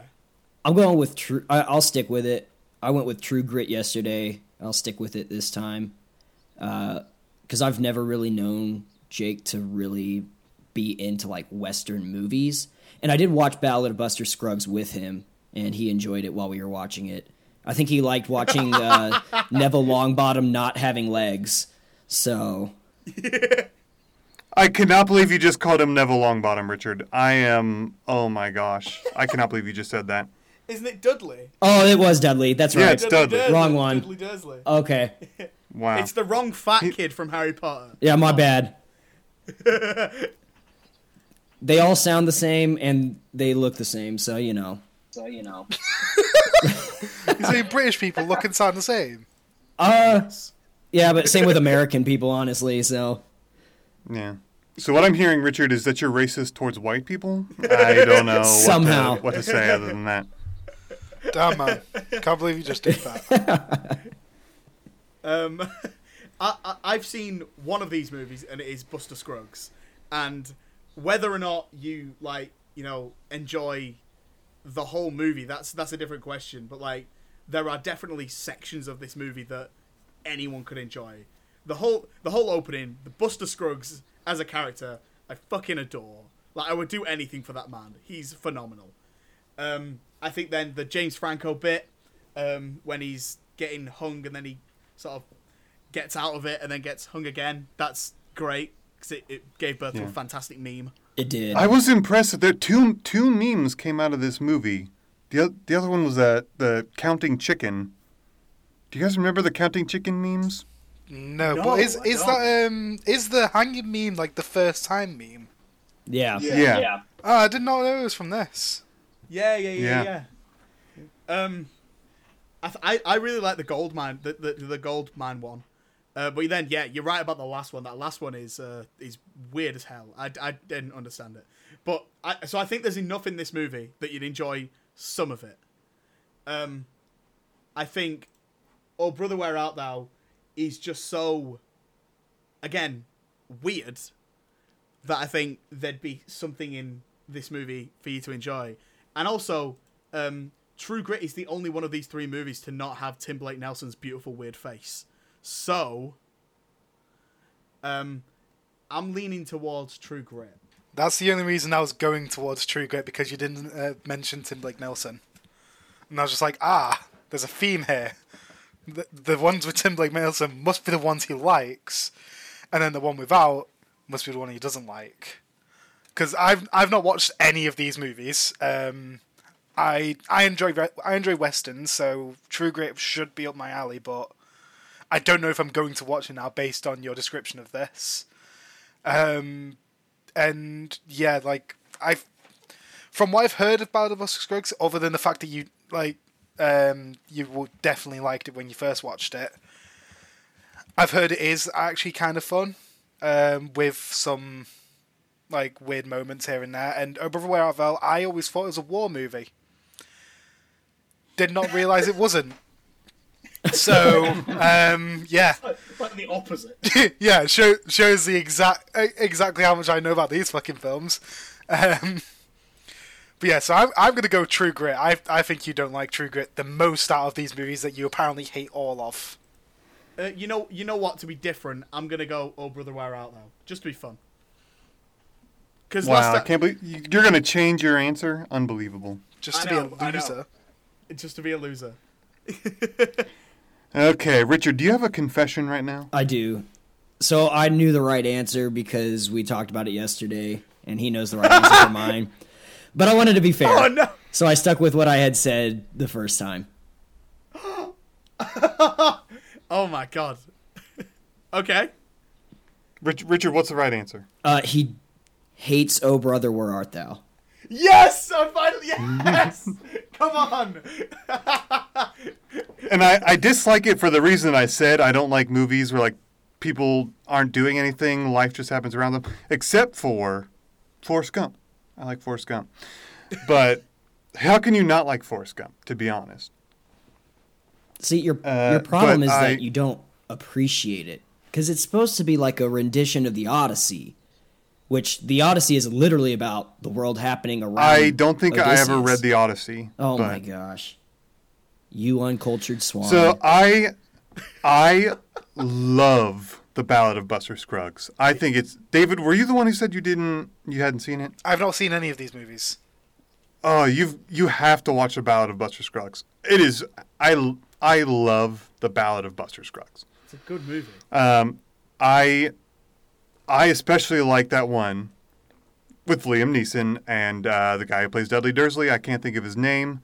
I'm going with true. I, I'll stick with it. I went with True Grit yesterday. I'll stick with it this time. Uh, because I've never really known Jake to really be into like Western movies. And I did watch Ballad of Buster Scruggs with him, and he enjoyed it while we were watching it. I think he liked watching uh, Neville Longbottom not having legs. So I cannot believe you just called him Neville Longbottom, Richard. I am. Oh my gosh. I cannot believe you just said that. Isn't it Dudley? Oh, it was Dudley. That's Yeah, right. it's Dudley. Wrong one. Dudley Dursley. Okay. Wow. It's the wrong fat kid from Harry Potter. Yeah, my bad. they all sound the same and they look the same, so you know. So you know. You say British people look and sound the same. Uh yeah, but same with American people, honestly. So Yeah. So what I'm hearing, Richard, is that you're racist towards white people. I don't know what to- Somehow. what to say other than that. Damn man, can't believe you just did that. Um, I, I, I've seen one of these movies, and it is Buster Scruggs. And whether or not you like, you know, enjoy the whole movie, that's that's a different question. But like, there are definitely sections of this movie that anyone could enjoy. The whole the whole opening, the Buster Scruggs as a character, I fucking adore. Like, I would do anything for that man. He's phenomenal. Um, I think then the James Franco bit, um, when he's getting hung and then he sort of gets out of it and then gets hung again. That's great because it, it gave birth to a fantastic meme. it did. I was impressed that there two two memes came out of this movie. The oth- the other one was uh, the counting chicken. Do you guys remember the counting chicken memes? No, No, but is I is don't. that um is the hanging meme like the first time meme? yeah. Yeah. Oh, I did not know it was from this. Yeah, yeah, yeah, Yeah. yeah. Um, I, th- I I really like the gold mine, the the, the gold mine one. Uh, but then, yeah, you're right about the last one. That last one is uh, is weird as hell. I, I didn't understand it, but I, so I think there's enough in this movie that you'd enjoy some of it. Um, I think, Oh Brother Where Art Thou, is just so, again, weird that I think there'd be something in this movie for you to enjoy. And also, um, True Grit is the only one of these three movies to not have Tim Blake Nelson's beautiful weird face. So, um, I'm leaning towards True Grit. That's the only reason I was going towards True Grit because you didn't uh, mention Tim Blake Nelson, and I was just like, ah, there's a theme here. The, the ones with Tim Blake Nelson must be the ones he likes, and then the one without must be the one he doesn't like. Because I've I've not watched any of these movies. Um, I I enjoy I enjoy westerns, so True Grit should be up my alley, but I don't know if I'm going to watch it now based on your description of this. Um, and yeah, like I've from what I've heard of Ballad of Buster Scruggs, other than the fact that you like um you would definitely liked it when you first watched it. I've heard it is actually kind of fun, um, with some like weird moments here and there. And Oh Brother Where Art Thou, I always thought it was a war movie. Did not realize it wasn't. So um, yeah, Like the opposite. yeah, show, shows the exact exactly how much I know about these fucking films. Um, but yeah, so I'm I'm gonna go True Grit. I I think you don't like True Grit the most out of these movies that you apparently hate all of. Uh, you know, you know what? To be different, I'm gonna go. Oh, brother, where out thou? Just to be fun. Because Wow, last I can't believe you- you're gonna change your answer. Unbelievable. Just to know, be a loser. just to be a loser. Okay, Richard, do you have a confession right now? I do. So I knew the right answer because we talked about it yesterday, and he knows the right answer for mine. But I wanted to be fair. Oh no! So I stuck with what I had said the first time. Oh my god. okay. Rich, Richard, what's the right answer? Uh, he hates "Oh Brother, Where Art Thou." Yes, I finally yes. Come on. And I, I dislike it for the reason I said. I don't like movies where like people aren't doing anything, life just happens around them, except for Forrest Gump. I like Forrest Gump, but how can you not like Forrest Gump? To be honest, See, your Uh, your problem is I- that you don't appreciate it because it's supposed to be like a rendition of the Odyssey, which the Odyssey is literally about the world happening around. I don't think I ever read the Odyssey. Oh but- my gosh, you uncultured swan! So I, I love the The Ballad of Buster Scruggs. I think it's David. Were you the one who said you didn't, you hadn't seen it? I've not seen any of these movies. Oh, you've you have to watch The Ballad of Buster Scruggs. It is. I I love The Ballad of Buster Scruggs. It's a good movie. Um, I I especially like that one with Liam Neeson and uh, the guy who plays Dudley Dursley. I can't think of his name.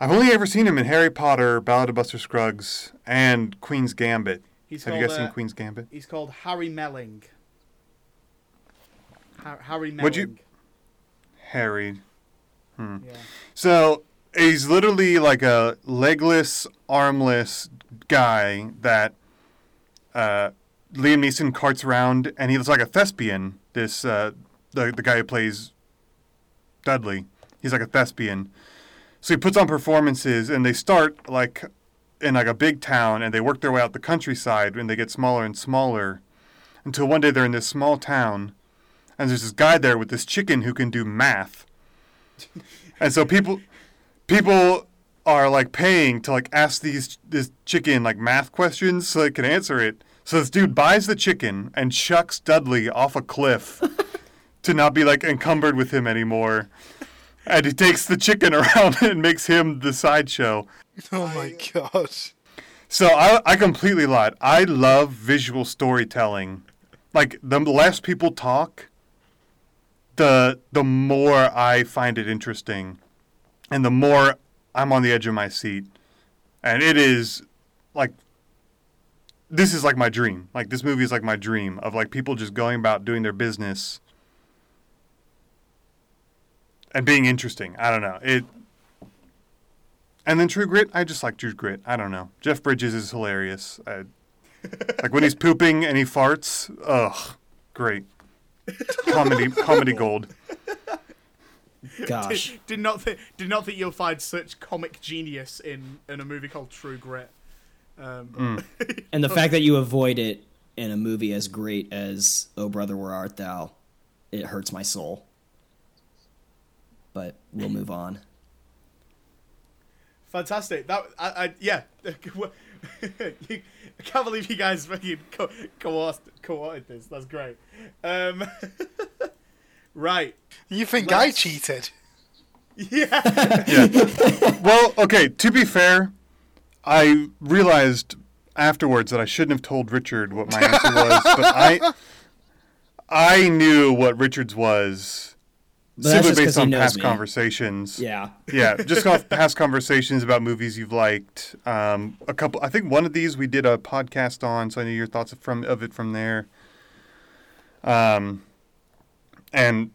I've only ever seen him in Harry Potter, Ballad of Buster Scruggs, and Queen's Gambit. He's Have you guys seen uh, Queen's Gambit? He's called Harry Melling. Har- Harry Melling. Would you- Harry. Yeah. So he's literally like a legless, armless guy that uh, Liam Neeson carts around, and he looks like a thespian. This uh, the the guy who plays Dudley, he's like a thespian. So he puts on performances, and they start like in like a big town, and they work their way out the countryside, and they get smaller and smaller, until one day they're in this small town, and there's this guy there with this chicken who can do math. And so people people are like paying to like ask these this chicken like math questions so it can answer it. So this dude buys the chicken and chucks Dudley off a cliff to not be like encumbered with him anymore. And he takes the chicken around and makes him the sideshow. Oh my gosh! So I, I completely lied. I love visual storytelling. Like the less people talk, the the more I find it interesting, and the more I'm on the edge of my seat. And it is like this is like my dream. Like this movie is like my dream of like people just going about doing their business and being interesting. I don't know. It and then True Grit, I just like True Grit. I don't know. Jeff Bridges is hilarious. I, like when he's pooping and he farts. Ugh, great. Comedy, comedy gold. Gosh. Did, did not think did not think you'll find such comic genius in in a movie called True Grit. Um, And the fact that you avoid it in a movie as great as Oh Brother Where Art Thou, it hurts my soul. But we'll move on. Fantastic. That I, I yeah. You- I can't believe you guys fucking co- co-authored, co-authored this. That's great. Um, right. You think I Let's- cheated? Yeah. Well, okay. To be fair, I realized afterwards that I shouldn't have told Richard what my answer was, but I, I knew what Richard's was But that's simply based on past me. conversations. Yeah. yeah, just off past conversations about movies you've liked. Um, a couple, I think one of these we did a podcast on, so I knew your thoughts from of it from there. Um, and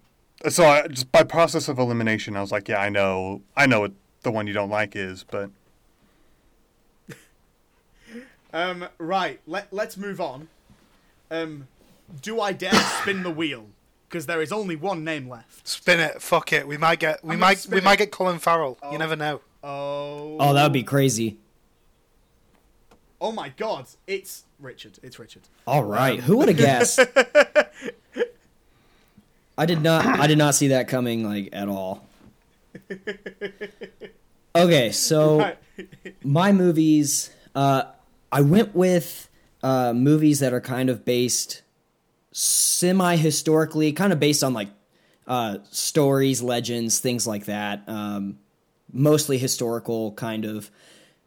so I, just by process of elimination, I was like, yeah, I know, I know what the one you don't like is, but Um, right. Let Let's move on. Um, do I dare spin the wheel? Because there is only one name left. Spin it. Fuck it. We might get. We I'm might. We it. might get Colin Farrell. Oh. You never know. Oh. Oh, that would be crazy. Oh my God! It's Richard. It's Richard. All right. Who would have guessed? I did not I did not see that coming like at all. Okay, so Right. my movies uh I went with uh movies that are kind of based semi historically, kind of based on like uh stories, legends, things like that. Um mostly historical kind of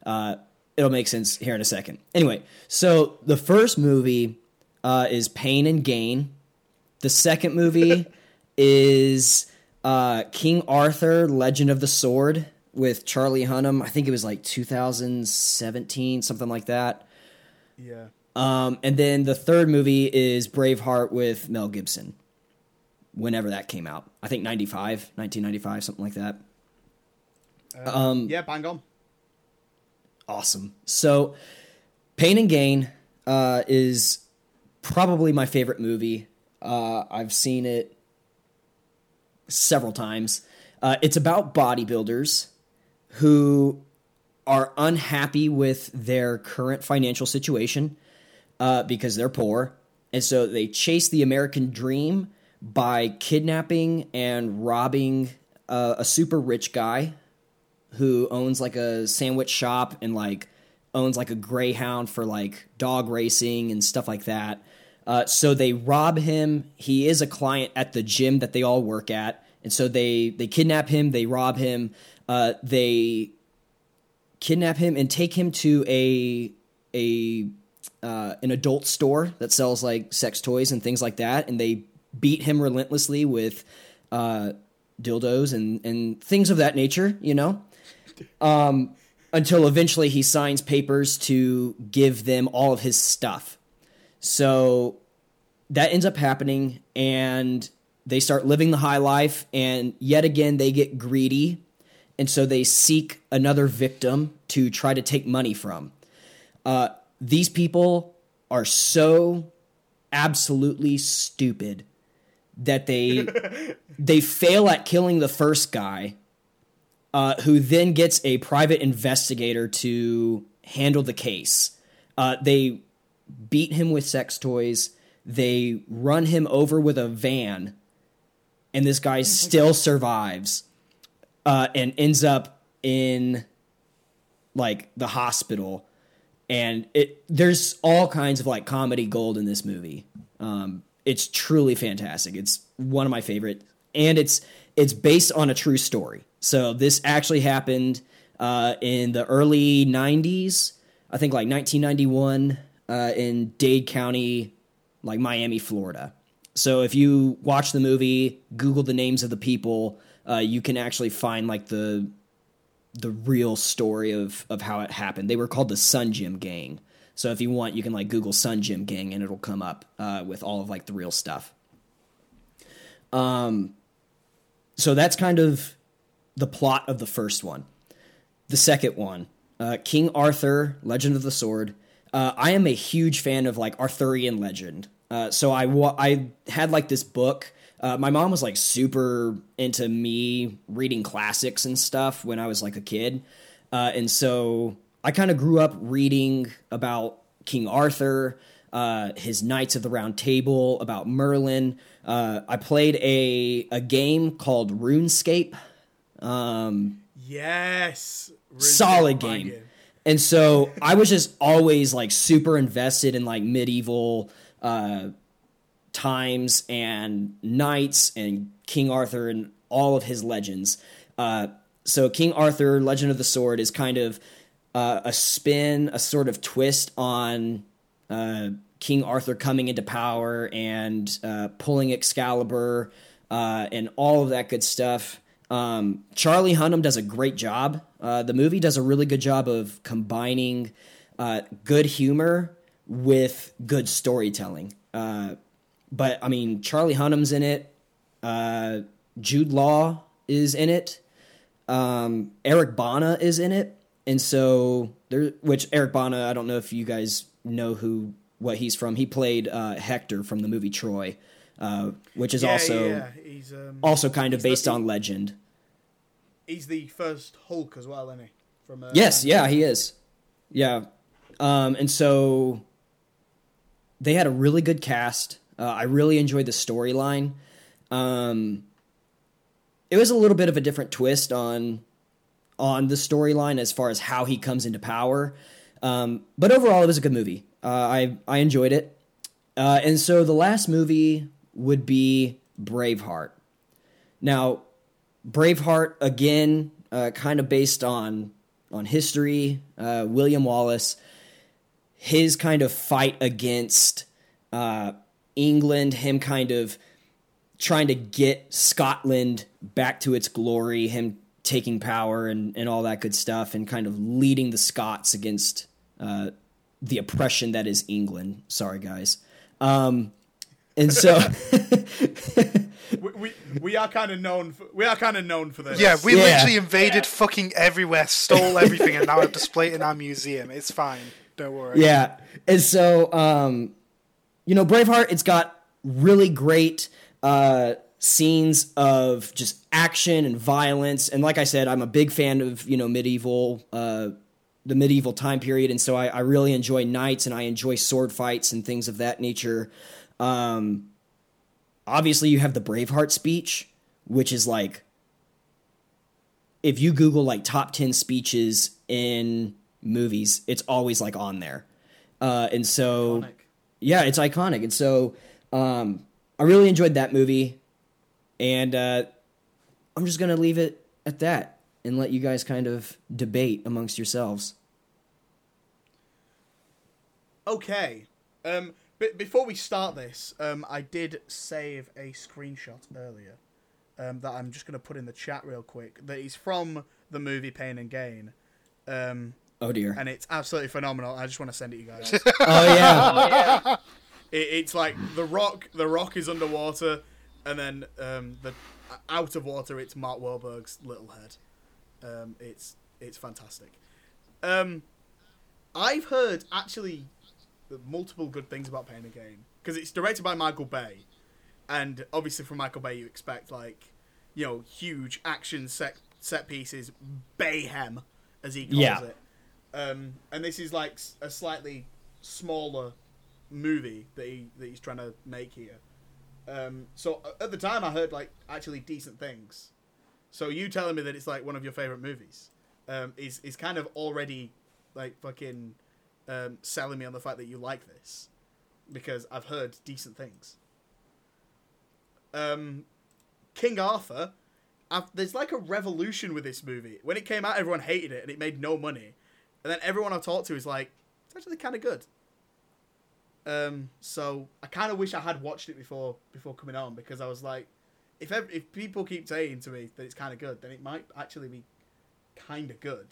uh it'll make sense here in a second. Anyway, so the first movie uh is Pain and Gain. The second movie is uh, King Arthur: Legend of the Sword with Charlie Hunnam. I think it was like 2017, something like that. Yeah. Um, and then the third movie is Braveheart with Mel Gibson. Whenever that came out, I think 95, 1995, something like that. Um, Yeah. Bang on. awesome. So, Pain and Gain uh, is probably my favorite movie. Uh, I've seen it several times. Uh, it's about bodybuilders who are unhappy with their current financial situation uh, because they're poor. And so they chase the American dream by kidnapping and robbing uh, a super rich guy who owns like a sandwich shop and like owns like a greyhound for like dog racing and stuff like that. Uh, so they rob him. He is a client at the gym that they all work at, and so they they kidnap him. They rob him. Uh, they kidnap him and take him to a a uh, an adult store that sells like sex toys and things like that, and they beat him relentlessly with uh, dildos and and things of that nature. You know, um, until eventually he signs papers to give them all of his stuff. So that ends up happening, and they start living the high life, and yet again they get greedy, and so they seek another victim to try to take money from. Uh, these people are so absolutely stupid that they they fail at killing the first guy, uh, who then gets a private investigator to handle the case. Uh, they beat him with sex toys. They run him over with a van, and this guy still survives uh, and ends up in like the hospital. And it there's all kinds of like comedy gold in this movie. Um, it's truly fantastic. It's one of my favorite, and it's it's based on a true story. So this actually happened uh, in the early '90s. I think like 1991 uh, in Dade County, like Miami, Florida. So if you watch the movie, Google the names of the people, uh, you can actually find like the the real story of of how it happened. They were called the Sun Gym Gang. So if you want, you can like Google Sun Gym Gang and it'll come up uh, with all of like the real stuff. Um, so that's kind of the plot of the first one. The second one, uh, King Arthur, Legend of the Sword. Uh, I am a huge fan of like Arthurian legend. Uh, so I wa- I had like this book. Uh, my mom was like super into me reading classics and stuff when I was like a kid, uh, and so I kind of grew up reading about King Arthur, uh, his Knights of the Round Table, about Merlin. Uh, I played a a game called RuneScape. Um, Yes. Really solid my game. And so I was just always like super invested in like medieval uh, times and knights and King Arthur and all of his legends. Uh, so King Arthur, Legend of the Sword, is kind of uh, a spin, a sort of twist on uh, King Arthur coming into power and uh, pulling Excalibur uh, and all of that good stuff. Um, Charlie Hunnam does a great job. Uh, the movie does a really good job of combining good humor with good storytelling. But I mean, Charlie Hunnam's in it. Uh, Jude Law is in it. Um, Eric Bana is in it, and so there. Which Eric Bana, I don't know if you guys know who what he's from. He played uh, Hector from the movie Troy, uh, which is Yeah, also yeah, he's um, also kind of he's the- based on legend. He's the first Hulk as well, isn't he? From uh, Yes, yeah, he is. Yeah. Um, and so they had a really good cast. Uh, I really enjoyed the storyline. Um, it was a little bit of a different twist on on the storyline as far as how he comes into power. Um, but overall, it was a good movie. Uh, I I enjoyed it. Uh, and so the last movie would be Braveheart. Now, Braveheart again, uh, kind of based on on history. Uh, William Wallace, his kind of fight against uh, England, him kind of trying to get Scotland back to its glory, him taking power and, and all that good stuff, and kind of leading the Scots against uh, the oppression that is England. Sorry, guys. Um, and so. we, we, we are kind of known for we are kind of known for this. Yeah, we Yeah. literally invaded fucking everywhere, stole everything, and now have displayed it in our museum. It's fine. Don't worry. Yeah. And so, um, you know, Braveheart, it's got really great uh, scenes of just action and violence. And like I said, I'm a big fan of, you know, medieval, uh, the medieval time period. And so I, I really enjoy knights and I enjoy sword fights and things of that nature. Um, obviously, you have the Braveheart speech, which is like, if you Google like top 10 speeches in movies, it's always like on there. Uh, and so Iconic. Yeah, it's iconic. And so um, I really enjoyed that movie, and uh, I'm just gonna leave it at that and let you guys kind of debate amongst yourselves. Okay. Um, but before we start this, um, I did save a screenshot earlier um, that I'm just going to put in the chat real quick. That is from the movie Pain and Gain. Um, Oh dear. and it's absolutely phenomenal. I just want to send it to you guys. Oh yeah. it, it's like the rock. The rock is underwater, and then um, the out of water. It's Mark Wahlberg's little head. Um, it's it's fantastic. Um, I've heard actually multiple good things about Pain and Gain because it's directed by Michael Bay, and obviously from Michael Bay you expect like you know huge action set set pieces, Bayhem as he calls Yeah. it. Um, and this is like a slightly smaller movie that he that he's trying to make here. Um, so uh, at the time, I heard like actually decent things. So you telling me that it's like one of your favorite movies um, is is kind of already like fucking um, selling me on the fact that you like this because I've heard decent things. Um, King Arthur, I've, there's like a revolution with this movie. When it came out, everyone hated it and it made no money, and then everyone I've talked to is like, it's actually kind of good. Um, so I kind of wish I had watched it before before coming on because I was like, if if people keep saying to me that it's kind of good, then it might actually be kind of good.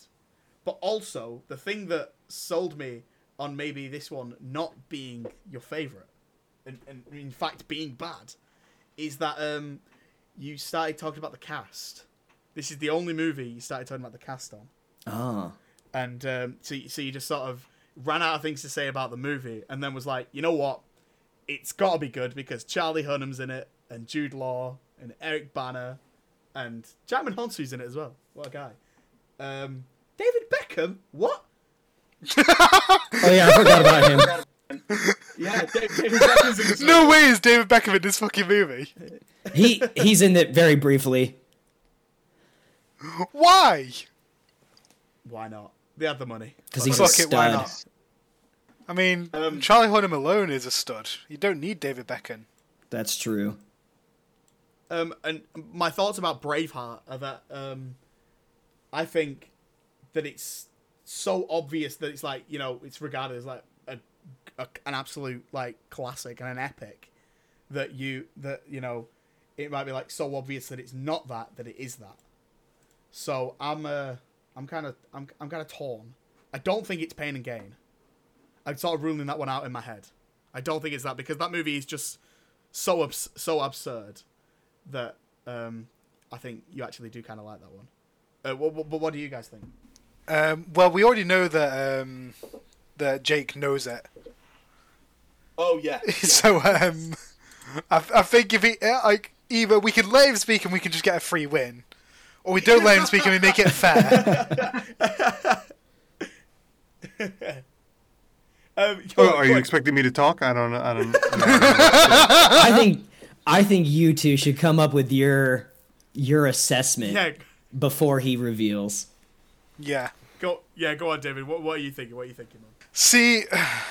But also the thing that sold me on maybe this one not being your favorite, and, and in fact being bad, is that um, you started talking about the cast. This is the only movie you started talking about the cast on Ah. And um, so so you just sort of ran out of things to say about the movie, and then was like, you know what, it's got to be good because Charlie Hunnam's in it, and Jude Law, and Eric Bana, and Djimon Hounsou's in it as well. What a guy! Um, David Beckham, what? Oh yeah, I forgot about him. Yeah, David, David Beckham's in this. No way is David Beckham in this fucking movie. He he's in it very briefly. Why? Why not? They had the money. Because he's a Fuck it, why stud. not? I mean, Um, Charlie Hunnam alone is a stud. You don't need David Beckham. That's true. Um, and my thoughts about Braveheart are that um, I think that it's so obvious that it's like you know it's regarded as like a, a an absolute like classic and an epic that you that you know it might be like so obvious that it's not that that it is that. So I'm uh I'm kind of I'm I'm kind of torn. I don't think it's Pain and Gain. I'm sort of ruling that one out in my head. I don't think it's that because that movie is just so abs- so absurd that um, I think you actually do kind of like that one. Uh, what, what, but what do you guys think? Um, well, we already know that um, that Jake knows it. Oh yeah, so um, I, I think if he uh, like either we can let him speak and we can just get a free win, or we don't let him speak and we make it fair. um, Oh, are you go- expecting me to talk? I don't know. I don't. I think I think you two should come up with your your assessment Yeah, before he reveals. yeah. go yeah, go on, David. What, what are you thinking? What are you thinking? Man? See,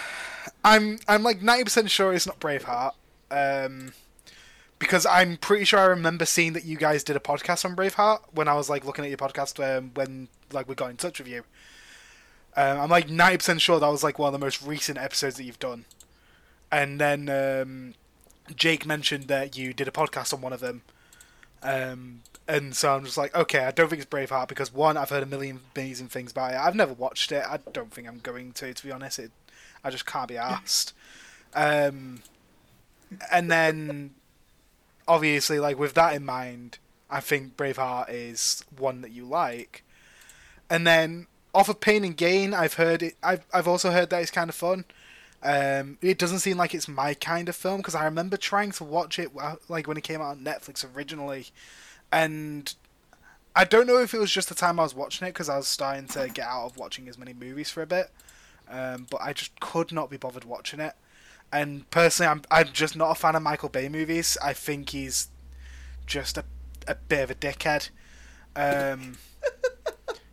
I'm I'm like ninety percent sure it's not Braveheart, um, because I'm pretty sure I remember seeing that you guys did a podcast on Braveheart when I was like looking at your podcast um, when like we got in touch with you. Um, I'm like ninety percent sure that was like one of the most recent episodes that you've done, and then um, Jake mentioned that you did a podcast on one of them. Um, and so I'm just like, okay, I don't think it's Braveheart because one, I've heard a million amazing things about it. I've never watched it. I don't think I'm going to, to be honest. It, I just can't be asked. Um, and then, obviously, like with that in mind, I think Braveheart is one that you like. And then off of Pain and Gain, I've heard it. I've I've also heard that it's kind of fun. Um, it doesn't seem like it's my kind of film because I remember trying to watch it uh, like when it came out on Netflix originally, and I don't know if it was just the time I was watching it because I was starting to get out of watching as many movies for a bit, um, but I just could not be bothered watching it. And personally, I'm I'm just not a fan of Michael Bay movies. I think he's just a a bit of a dickhead. Um,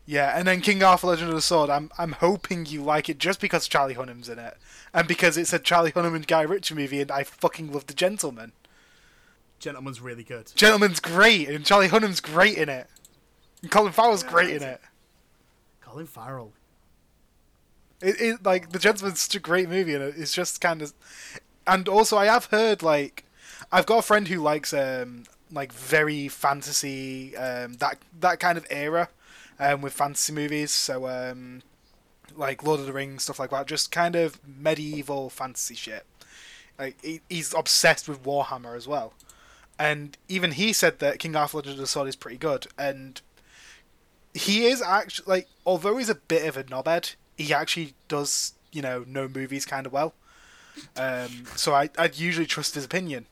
Yeah, and then King Arthur: Legend of the Sword. I'm I'm hoping you like it just because Charlie Hunnam's in it, and because it's a Charlie Hunnam and Guy Ritchie movie, and I fucking love The Gentlemen. Gentlemen's really good. Gentlemen's great, and Charlie Hunnam's great in it. And Colin Farrell's great in it. Colin Farrell. It, it like The Gentlemen's such a great movie, and it's just kind of. And also, I have heard like, I've got a friend who likes um like very fantasy um that that kind of era, um with fantasy movies. So um, like Lord of the Rings stuff like that, just kind of medieval fantasy shit. Like he, he's obsessed with Warhammer as well, and even he said that King Arthur: Legend of the Sword is pretty good, and he is actually like although he's a bit of a knobhead, he actually does you know know movies kind of well. Um, so I I'd usually trust his opinion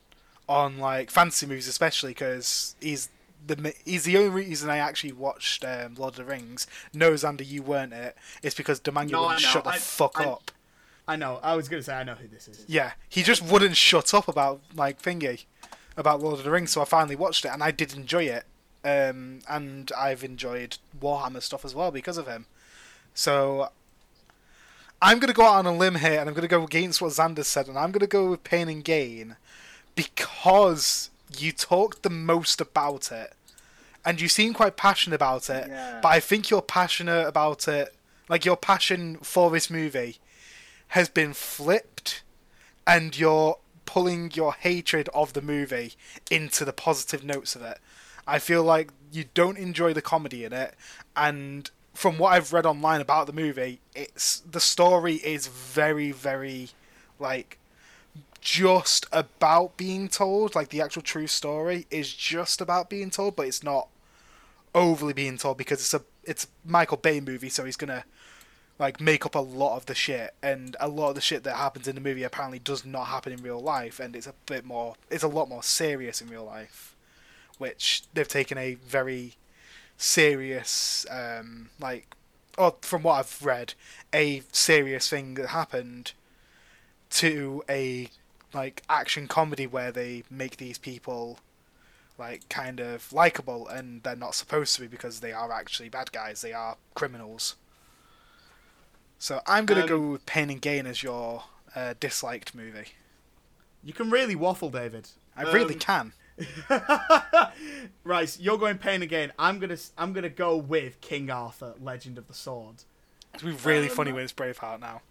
on like fantasy movies, especially because he's the he's the only reason I actually watched um, Lord of the Rings. No, Xander, you weren't it. It's because Demanga No, wouldn't shut the I- fuck I- up. I know. I was gonna say I know who this is. Yeah, he just wouldn't shut up about like thingy, about Lord of the Rings. So I finally watched it, and I did enjoy it. Um, and I've enjoyed Warhammer stuff as well because of him. So I'm gonna go out on a limb here, and I'm gonna go against what Xander said, and I'm gonna go with Pain and Gain because you talked the most about it, and you seem quite passionate about it. Yeah. But I think you're passionate about it, like your passion for this movie has been flipped and you're pulling your hatred of the movie into the positive notes of it. I feel like you don't enjoy the comedy in it and from what I've read online about the movie, it's the story is very very like just about being told, like the actual true story is just about being told, but it's not overly being told because it's a it's Michael Bay movie, so he's gonna like make up a lot of the shit, and a lot of the shit that happens in the movie apparently does not happen in real life, and it's a bit more, it's a lot more serious in real life, which they've taken a very serious, um, like, or from what I've read, a serious thing that happened to a like action comedy where they make these people like kind of likable and they're not supposed to be because they are actually bad guys they are criminals. So i'm going to Um, go with pain and gain as your uh, disliked movie. You can really waffle, David. i really Um, can Right, you're going pain again. I'm gonna s- I'm gonna go with King Arthur, Legend of the Sword. it's be really um, funny when it's braveheart now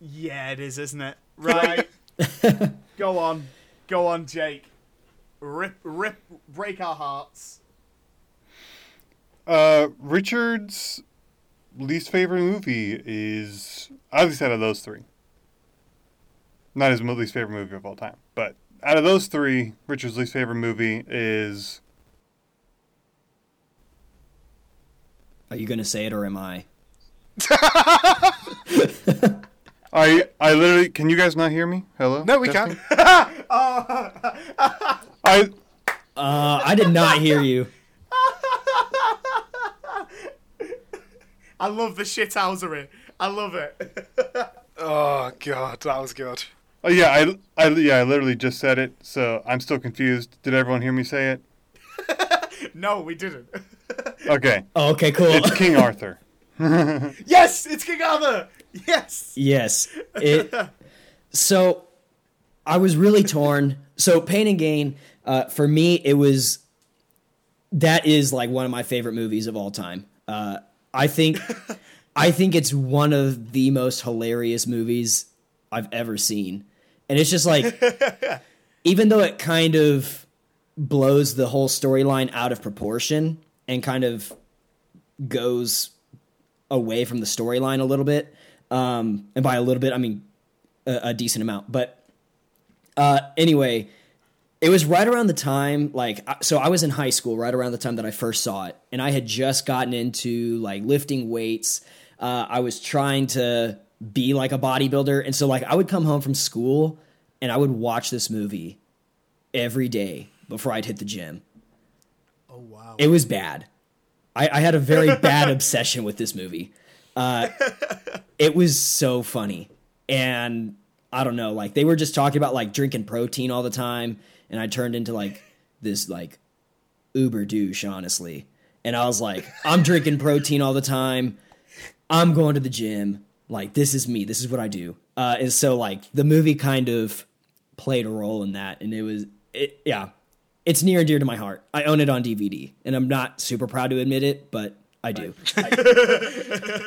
Yeah, it is, isn't it? Right. go on, go on, Jake. Rip, rip, break our hearts. Uh, Richard's least favorite movie is obviously out of those three. Not his mo- least favorite movie of all time, but out of those three, Richard's least favorite movie is Are you gonna say it or am I? I. I literally can you guys not hear me? Hello. no we Testing? can I Uh, I did not hear you. I love the shithousery. I love it. oh god that was good oh yeah I I yeah I literally just said it, so I'm still confused. Did everyone hear me say it? no, we didn't. Okay, Oh, okay, cool. it's King Arthur. yes, it's King Arthur. Yes. Yes. It. So, I was really torn. So, Pain and Gain, uh, for me, it was. That is like one of my favorite movies of all time. Uh, I think, I think it's one of the most hilarious movies I've ever seen, and it's just like, even though it kind of blows the whole storyline out of proportion and kind of goes away from the storyline a little bit. Um, and by a little bit, I mean a, a decent amount. But uh, anyway, it was right around the time, like, so I was in high school right around the time that I first saw it, and I had just gotten into like lifting weights. Uh, I was trying to be like a bodybuilder, and so like I would come home from school and I would watch this movie every day before I'd hit the gym. Oh wow. It was bad. I, I had a very bad obsession with this movie. Uh, it was so funny, and I don't know, like they were just talking about like drinking protein all the time, and I turned into like this like uber douche, honestly. and I was like, I'm drinking protein all the time. I'm going to the gym. Like this is me. This is what I do. Uh, and so like the movie kind of played a role in that, and it was it yeah, it's near and dear to my heart. I own it on DVD, and I'm not super proud to admit it, but I do.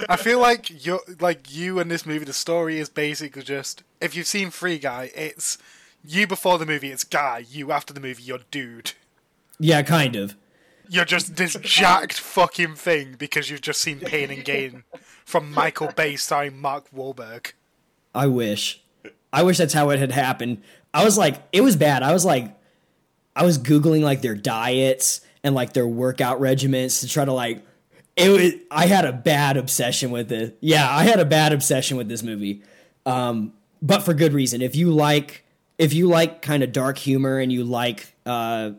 I feel like you like you and this movie. The story is basically just if you've seen Free Guy, it's you before the movie. It's Guy. You after the movie. You're dude. Yeah, kind of. You're just this jacked fucking thing because you've just seen Pain and Gain from Michael Bay starring Mark Wahlberg. I wish. I wish that's how it had happened. I was like, it was bad. I was like, I was googling like their diets and like their workout regimens to try to like. It was. I had a bad obsession with it. Yeah, I had a bad obsession with this movie, um, but for good reason. If you like, if you like kind of dark humor and you like uh,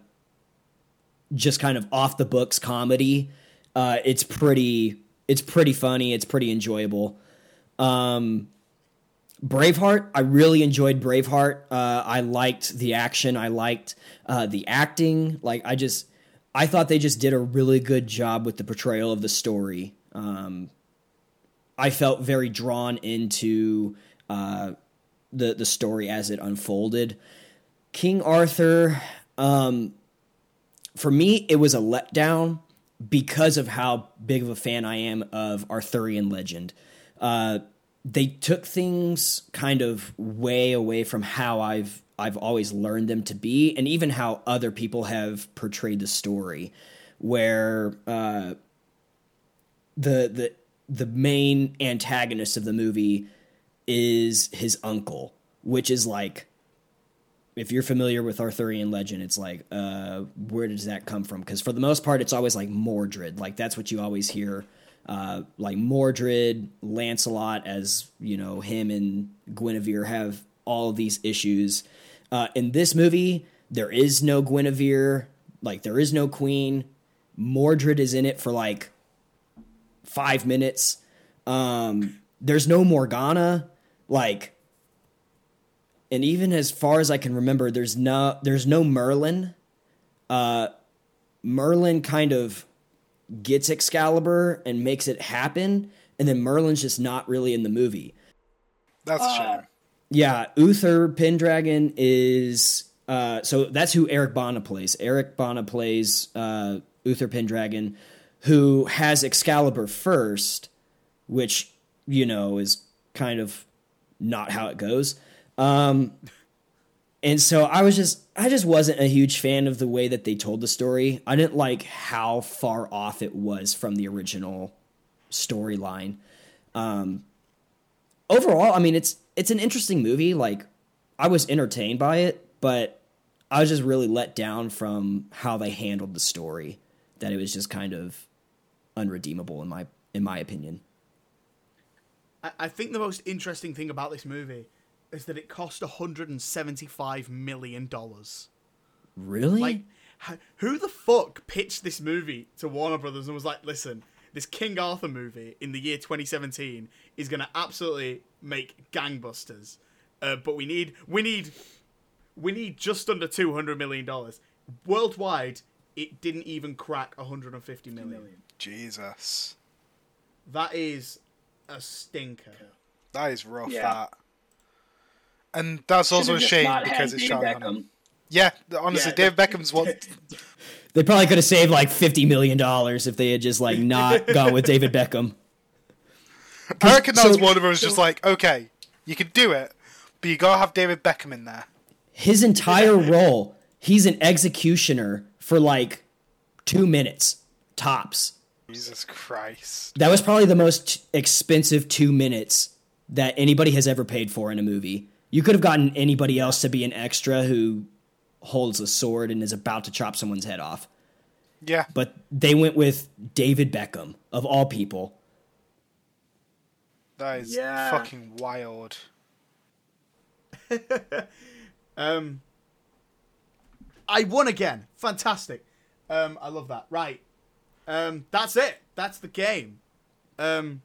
just kind of off the books comedy, uh, it's pretty. It's pretty funny. It's pretty enjoyable. Um, Braveheart, I really enjoyed Braveheart. Uh, I liked the action. I liked uh, the acting. Like I just, I thought they just did a really good job with the portrayal of the story. Um, I felt very drawn into uh, the the story as it unfolded. King Arthur, um, for me, it was a letdown because of how big of a fan I am of Arthurian legend. Uh, they took things kind of way away from how I've I've always learned them to be, and even how other people have portrayed the story, where uh, the the the main antagonist of the movie is his uncle, which is like if you're familiar with Arthurian legend, it's like, uh, where does that come from? Because for the most part, it's always like Mordred. Like that's what you always hear. Uh, like Mordred, Lancelot, as you know, him and Guinevere have all of these issues. Uh, in this movie, there is no Guinevere. Like there is no queen. Mordred is in it for like five minutes. Um, there's no Morgana. Like and even as far as I can remember, there's no there's no Merlin. Uh, Merlin kind of gets Excalibur and makes it happen, and then Merlin's just not really in the movie. That's a shame. Yeah, Uther Pendragon is uh, so that's who Eric Bana plays. Eric Bana plays uh, Uther Pendragon, who has Excalibur first, which you know is kind of not how it goes. Um, and so I was just I just wasn't a huge fan of the way that they told the story. I didn't like how far off it was from the original storyline. Um, overall, I mean it's it's an interesting movie. Like I was entertained by it, but I was just really let down from how they handled the story. That it was just kind of unredeemable in my in my opinion. I, I think the most interesting thing about this movie is that it cost 175 million dollars. Really? Like, who the fuck pitched this movie to Warner Brothers and was like, "Listen, this King Arthur movie in the year 2017 is gonna absolutely make gangbusters, uh, but we need we need we need just under 200 million dollars worldwide." It didn't even crack 150 million. Jesus, That is a stinker. that is rough. Yeah. That. And that's also a shame because it's David Charlie Beckham. Hunnam. Yeah, honestly, Yeah, Dave Beckham's what. They probably could have saved like fifty million dollars if they had just like not gone with David Beckham. I reckon that so- was Warner Bros. just like, okay, you can do it, but you gotta have David Beckham in there. His entire role, he's an executioner for like two minutes tops. Jesus Christ. That was probably the most expensive two minutes that anybody has ever paid for in a movie. You could have gotten anybody else to be an extra who holds a sword and is about to chop someone's head off. Yeah, But they went with David Beckham, of all people. that is Yeah. fucking wild. Um, I won again. Fantastic. Um, I love that. Right. Um, that's it. That's the game. Um,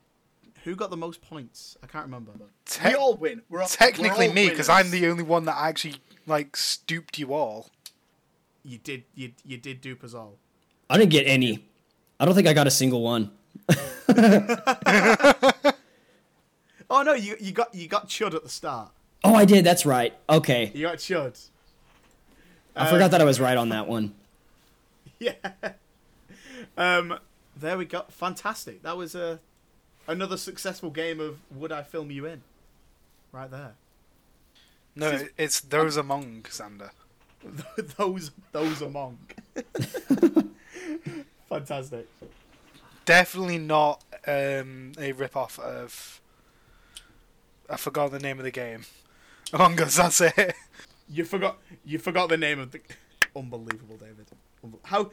who got the most points? I can't remember. Te- We all win. We're all, technically we're all me, because. I'm the only one that actually like stooped you all. You did. You you did dupe us all. I didn't get any. I don't think I got a single one. Oh no, you you got you got chud at the start. Oh, I did. That's right. Okay. You got chud. I forgot that I was right on that one. Yeah. Um. There we go. Fantastic. That was a another successful game of Would I Film You In? Right there. No, it's those among Xander. those those among. Fantastic. Definitely not um, a rip off of. I forgot the name of the game. Among Us, that's it. You forgot you forgot the name of the unbelievable David. How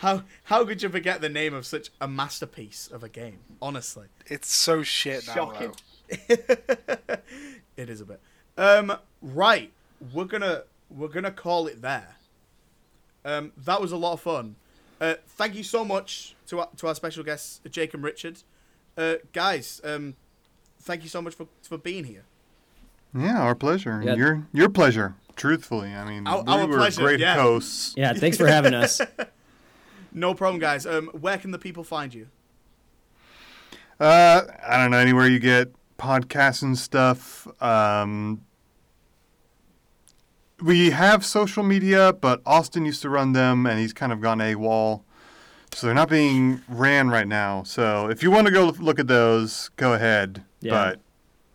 how how could you forget the name of such a masterpiece of a game? Honestly. It's so shit now. Shocking. Though. it is a bit. Um right, we're going to we're going to call it there. Um that was a lot of fun. Uh thank you so much to our, to our special guests Jake and Richard. Uh guys, um thank you so much for for being here. Yeah, our pleasure. Yeah. Your your pleasure. Truthfully, I mean, Our- we our were pleasure, great yeah. hosts. Yeah, thanks for having us. No problem guys. Um where can the people find you? Uh, I don't know anywhere you get podcasts and stuff. Um, we have social media, but Austin used to run them, and he's kind of gone AWOL, so they're not being ran right now. So if you want to go look at those, go ahead. Yeah. But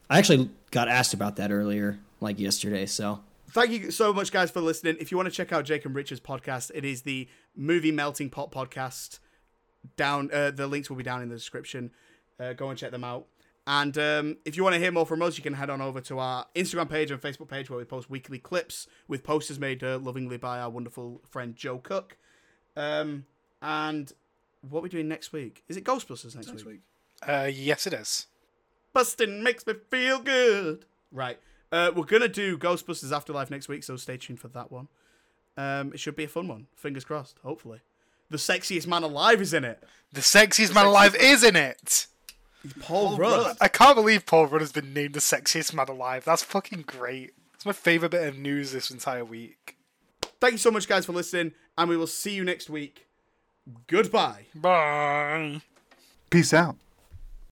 I actually got asked about that earlier, like yesterday. So Thank you so much, guys, for listening. If you want to check out Jake and Richard's podcast, it is the Movie Melting Pot podcast. Down, uh, the links will be down in the description. Uh, go and check them out. And um, if you want to hear more from us, you can head on over to our Instagram page and Facebook page where we post weekly clips with posters made uh, lovingly by our wonderful friend Joe Cook. Um, and what are we doing next week? Is it Ghostbusters next, week? Uh, yes, it is. Busting makes me feel good. Right. Uh, we're gonna do Ghostbusters Afterlife next week, so stay tuned for that one. Um, it should be a fun one. Fingers crossed. Hopefully, the sexiest man alive is in it. The sexiest man alive is in it. Paul, Rudd. I can't believe Paul Rudd has been named the sexiest man alive. That's fucking great. It's my favorite bit of news this entire week. Thank you so much, guys, for listening, and we will see you next week. Goodbye. Bye. peace out.